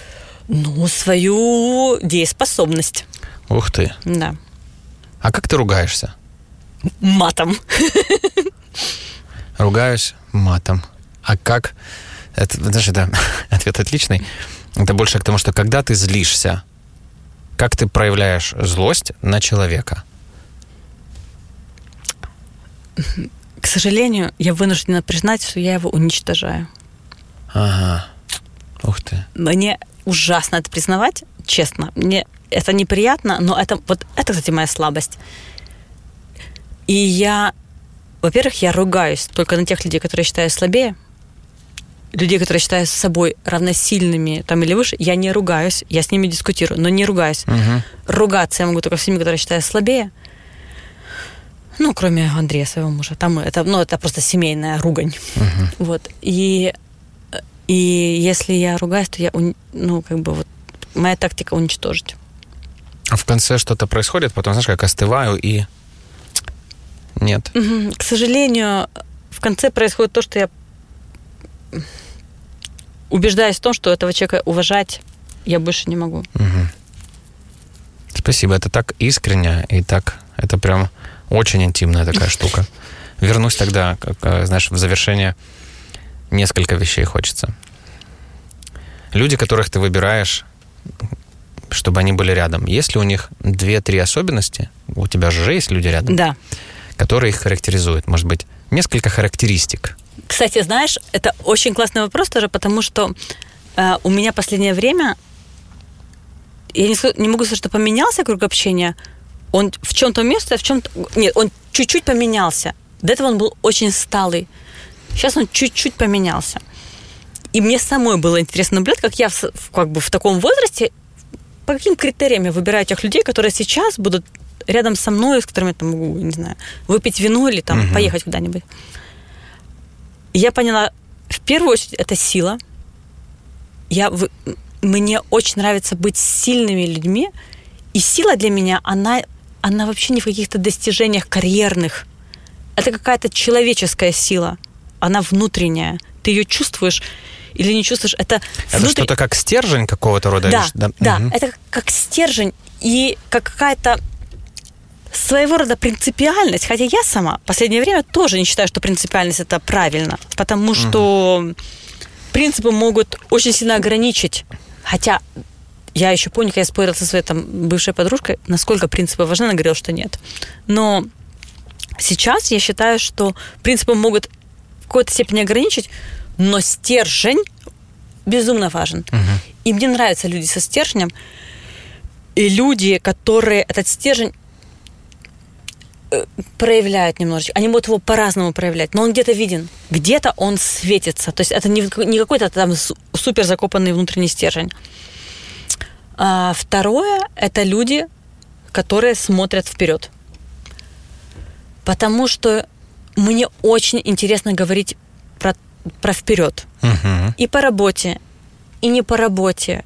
ну, свою дееспособность. Ух ты. Да. А как ты ругаешься? Матом. [LAUGHS] Ругаюсь матом. А как? Это, знаешь, это [LAUGHS] ответ отличный. Это больше к тому, что когда ты злишься, как ты проявляешь злость на человека? К сожалению, я вынуждена признать, что я его уничтожаю. Ага. Ух ты. Мне ужасно это признавать, честно. Мне это неприятно, но это вот это, кстати, моя слабость. И я, во-первых, я ругаюсь только на тех людей, которые считаю слабее, людей, которые считаю с собой равносильными там или выше, я не ругаюсь, я с ними дискутирую, но не ругаюсь. Мгм. Ругаться я могу только с ними, которые считаю слабее. Ну, кроме Андрея, своего мужа. Там это, ну, это просто семейная ругань. Мгм. Вот. И, и если я ругаюсь, то я, ну, как бы вот, моя тактика уничтожить. А в конце что-то происходит, потом, знаешь, как остываю и... Нет. Мгм. К сожалению, в конце происходит то, что я убеждаюсь в том, что этого человека уважать я больше не могу. Мгм. Спасибо, это так искренне и так, это прям очень интимная такая штука. Вернусь тогда, как, э, знаешь, в завершение несколько вещей хочется. Люди, которых ты выбираешь, чтобы они были рядом, есть ли у них две-три особенности, у тебя же есть люди рядом, Да. которые их характеризуют? Может быть, несколько характеристик? Кстати, знаешь, это очень классный вопрос тоже, потому что э, у меня последнее время, я не, не могу сказать, что поменялся круг общения. Он в чем-то место, в чем-то... Нет, он чуть-чуть поменялся. До этого он был очень сталый. Сейчас он чуть-чуть поменялся. И мне самой было интересно наблюдать, как я в, как бы в таком возрасте, по каким критериям я выбираю тех людей, которые сейчас будут рядом со мной, с которыми я там могу, не знаю, выпить вино или там Мгм. поехать куда-нибудь. Я поняла, в первую очередь, это сила. Я, мне очень нравится быть сильными людьми. И сила для меня, она, она вообще не в каких-то достижениях карьерных. Это какая-то человеческая сила. Она внутренняя. Ты ее чувствуешь или не чувствуешь. Это, Это внутри- что-то как стержень какого-то рода? да, ш- да, Мгм. это как, как стержень и как какая-то своего рода принципиальность, хотя я сама в последнее время тоже не считаю, что принципиальность это правильно, потому что принципы могут очень сильно ограничить, хотя я еще помню, когда я спорила со своей там бывшей подружкой, насколько принципы важны, она говорила, что нет. Но сейчас я считаю, что принципы могут в какой-то степени ограничить, но стержень безумно важен. Мгм. И мне нравятся люди со стержнем. И люди, которые этот стержень э, проявляют немножечко. Они могут его по-разному проявлять, но он где-то виден, где-то он светится. То есть это не, не какой-то там су- супер закопанный внутренний стержень. А второе – это люди, которые смотрят вперед. Потому что мне очень интересно говорить про, про вперед Мгм. и по работе, и не по работе.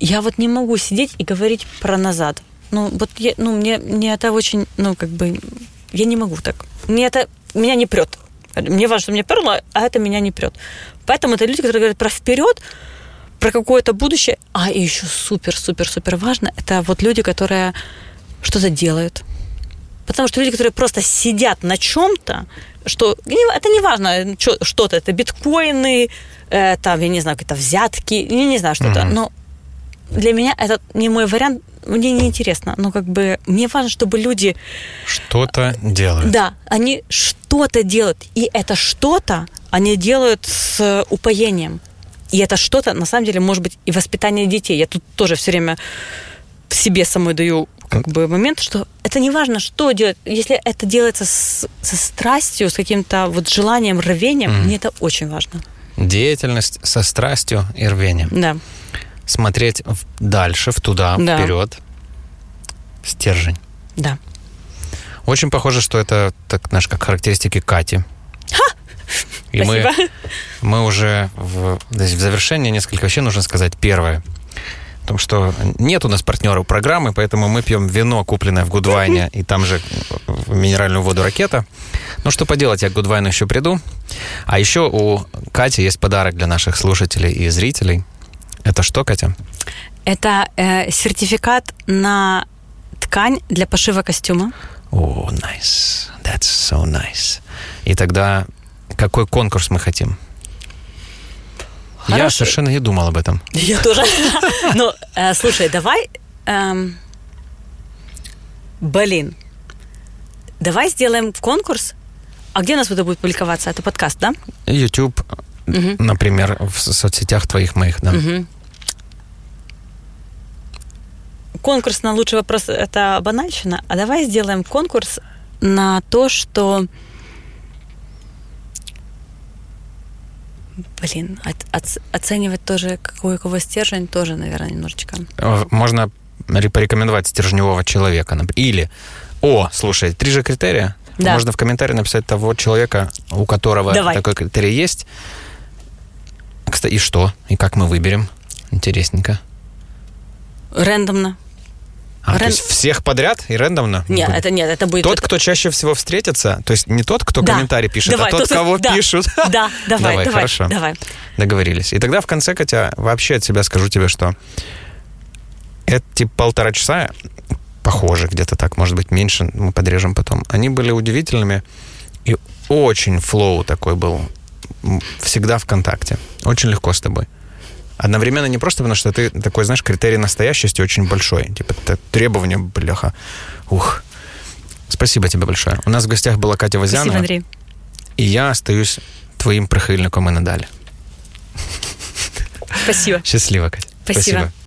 Я вот не могу сидеть и говорить про назад. Ну, вот я, ну, мне, мне это очень, ну, как бы, я не могу так. Мне это, меня не прет. Мне важно, что мне перло, а это меня не прет. Поэтому это люди, которые говорят про вперед, про какое-то будущее. А и еще супер-супер-супер важно, это вот люди, которые что-то делают. Потому что люди, которые просто сидят на чем-то, что это не важно, что-то, это биткоины, э, там, я не знаю, какие-то взятки, я не знаю, что-то. Mm-hmm. Но для меня это не мой вариант, мне не интересно. Но как бы мне важно, чтобы люди... Что-то делают. Да, они что-то делают. И это что-то они делают с упоением. И это что-то, на самом деле, может быть и воспитание детей. Я тут тоже все время себе самой даю как бы момент, что это не важно, что делать. Если это делается с, со страстью, с каким-то вот желанием, рвением, mm. мне это очень важно. Деятельность со страстью и рвением. Да. Смотреть в, дальше, в туда, да. вперед. Стержень. Да. Очень похоже, что это, так, знаешь, как характеристики Кати. Ха! И Спасибо. мы, мы уже в, в завершении несколько вещей нужно сказать. Первое – Потому что нет у нас партнеров программы, поэтому мы пьем вино, купленное в Гудвайне, и там же минеральную воду «Ракета». Ну, что поделать, я к Гудвайну еще приду. А еще у Кати есть подарок для наших слушателей и зрителей. Это что, Катя? Это э, сертификат на ткань для пошива костюма. О, oh, nice. That's so nice. И тогда какой конкурс мы хотим? Хороший. Я совершенно не думал об этом. [LAUGHS] Я тоже. Ну, э, слушай, давай... Эм, блин. Давай сделаем конкурс. А где у нас это будет публиковаться? Это подкаст, да? YouTube, угу. например, в соцсетях твоих моих, да. Угу. Конкурс на лучший вопрос – это банальщина. А давай сделаем конкурс на то, что Блин, от, оценивать тоже, какой у кого стержень, тоже, наверное, немножечко. Э, можно порекомендовать стержневого человека. Или, о, слушай, три же критерия. Да. Можно в комментарии написать того человека, у которого Давай. такой критерий есть. Кстати, и что? И как мы выберем? Интересненько. Рандомно. А, Рен... то есть всех подряд и рандомно? Нет, это нет, это будет... Тот, кто чаще всего встретится, то есть не тот, кто да. комментарий пишет, а давай, а тот, тот кого да. пишут. [LAUGHS] Да, давай, давай, хорошо. Давай. Договорились. И тогда в конце, Катя, вообще от себя скажу тебе, что эти полтора часа, похоже, где-то так, может быть, меньше, мы подрежем потом, они были удивительными, и очень флоу такой был, всегда в контакте. Очень легко с тобой. Одновременно не просто потому, что ты такой, знаешь, критерий настоящести очень большой. Типа, это требование, бляха. Ух. Спасибо тебе большое. У нас в гостях была Катя Возянова. Спасибо, Андрей. И я остаюсь твоим прихильником и надалі. Спасибо. Счастливо, Катя. Спасибо. Спасибо.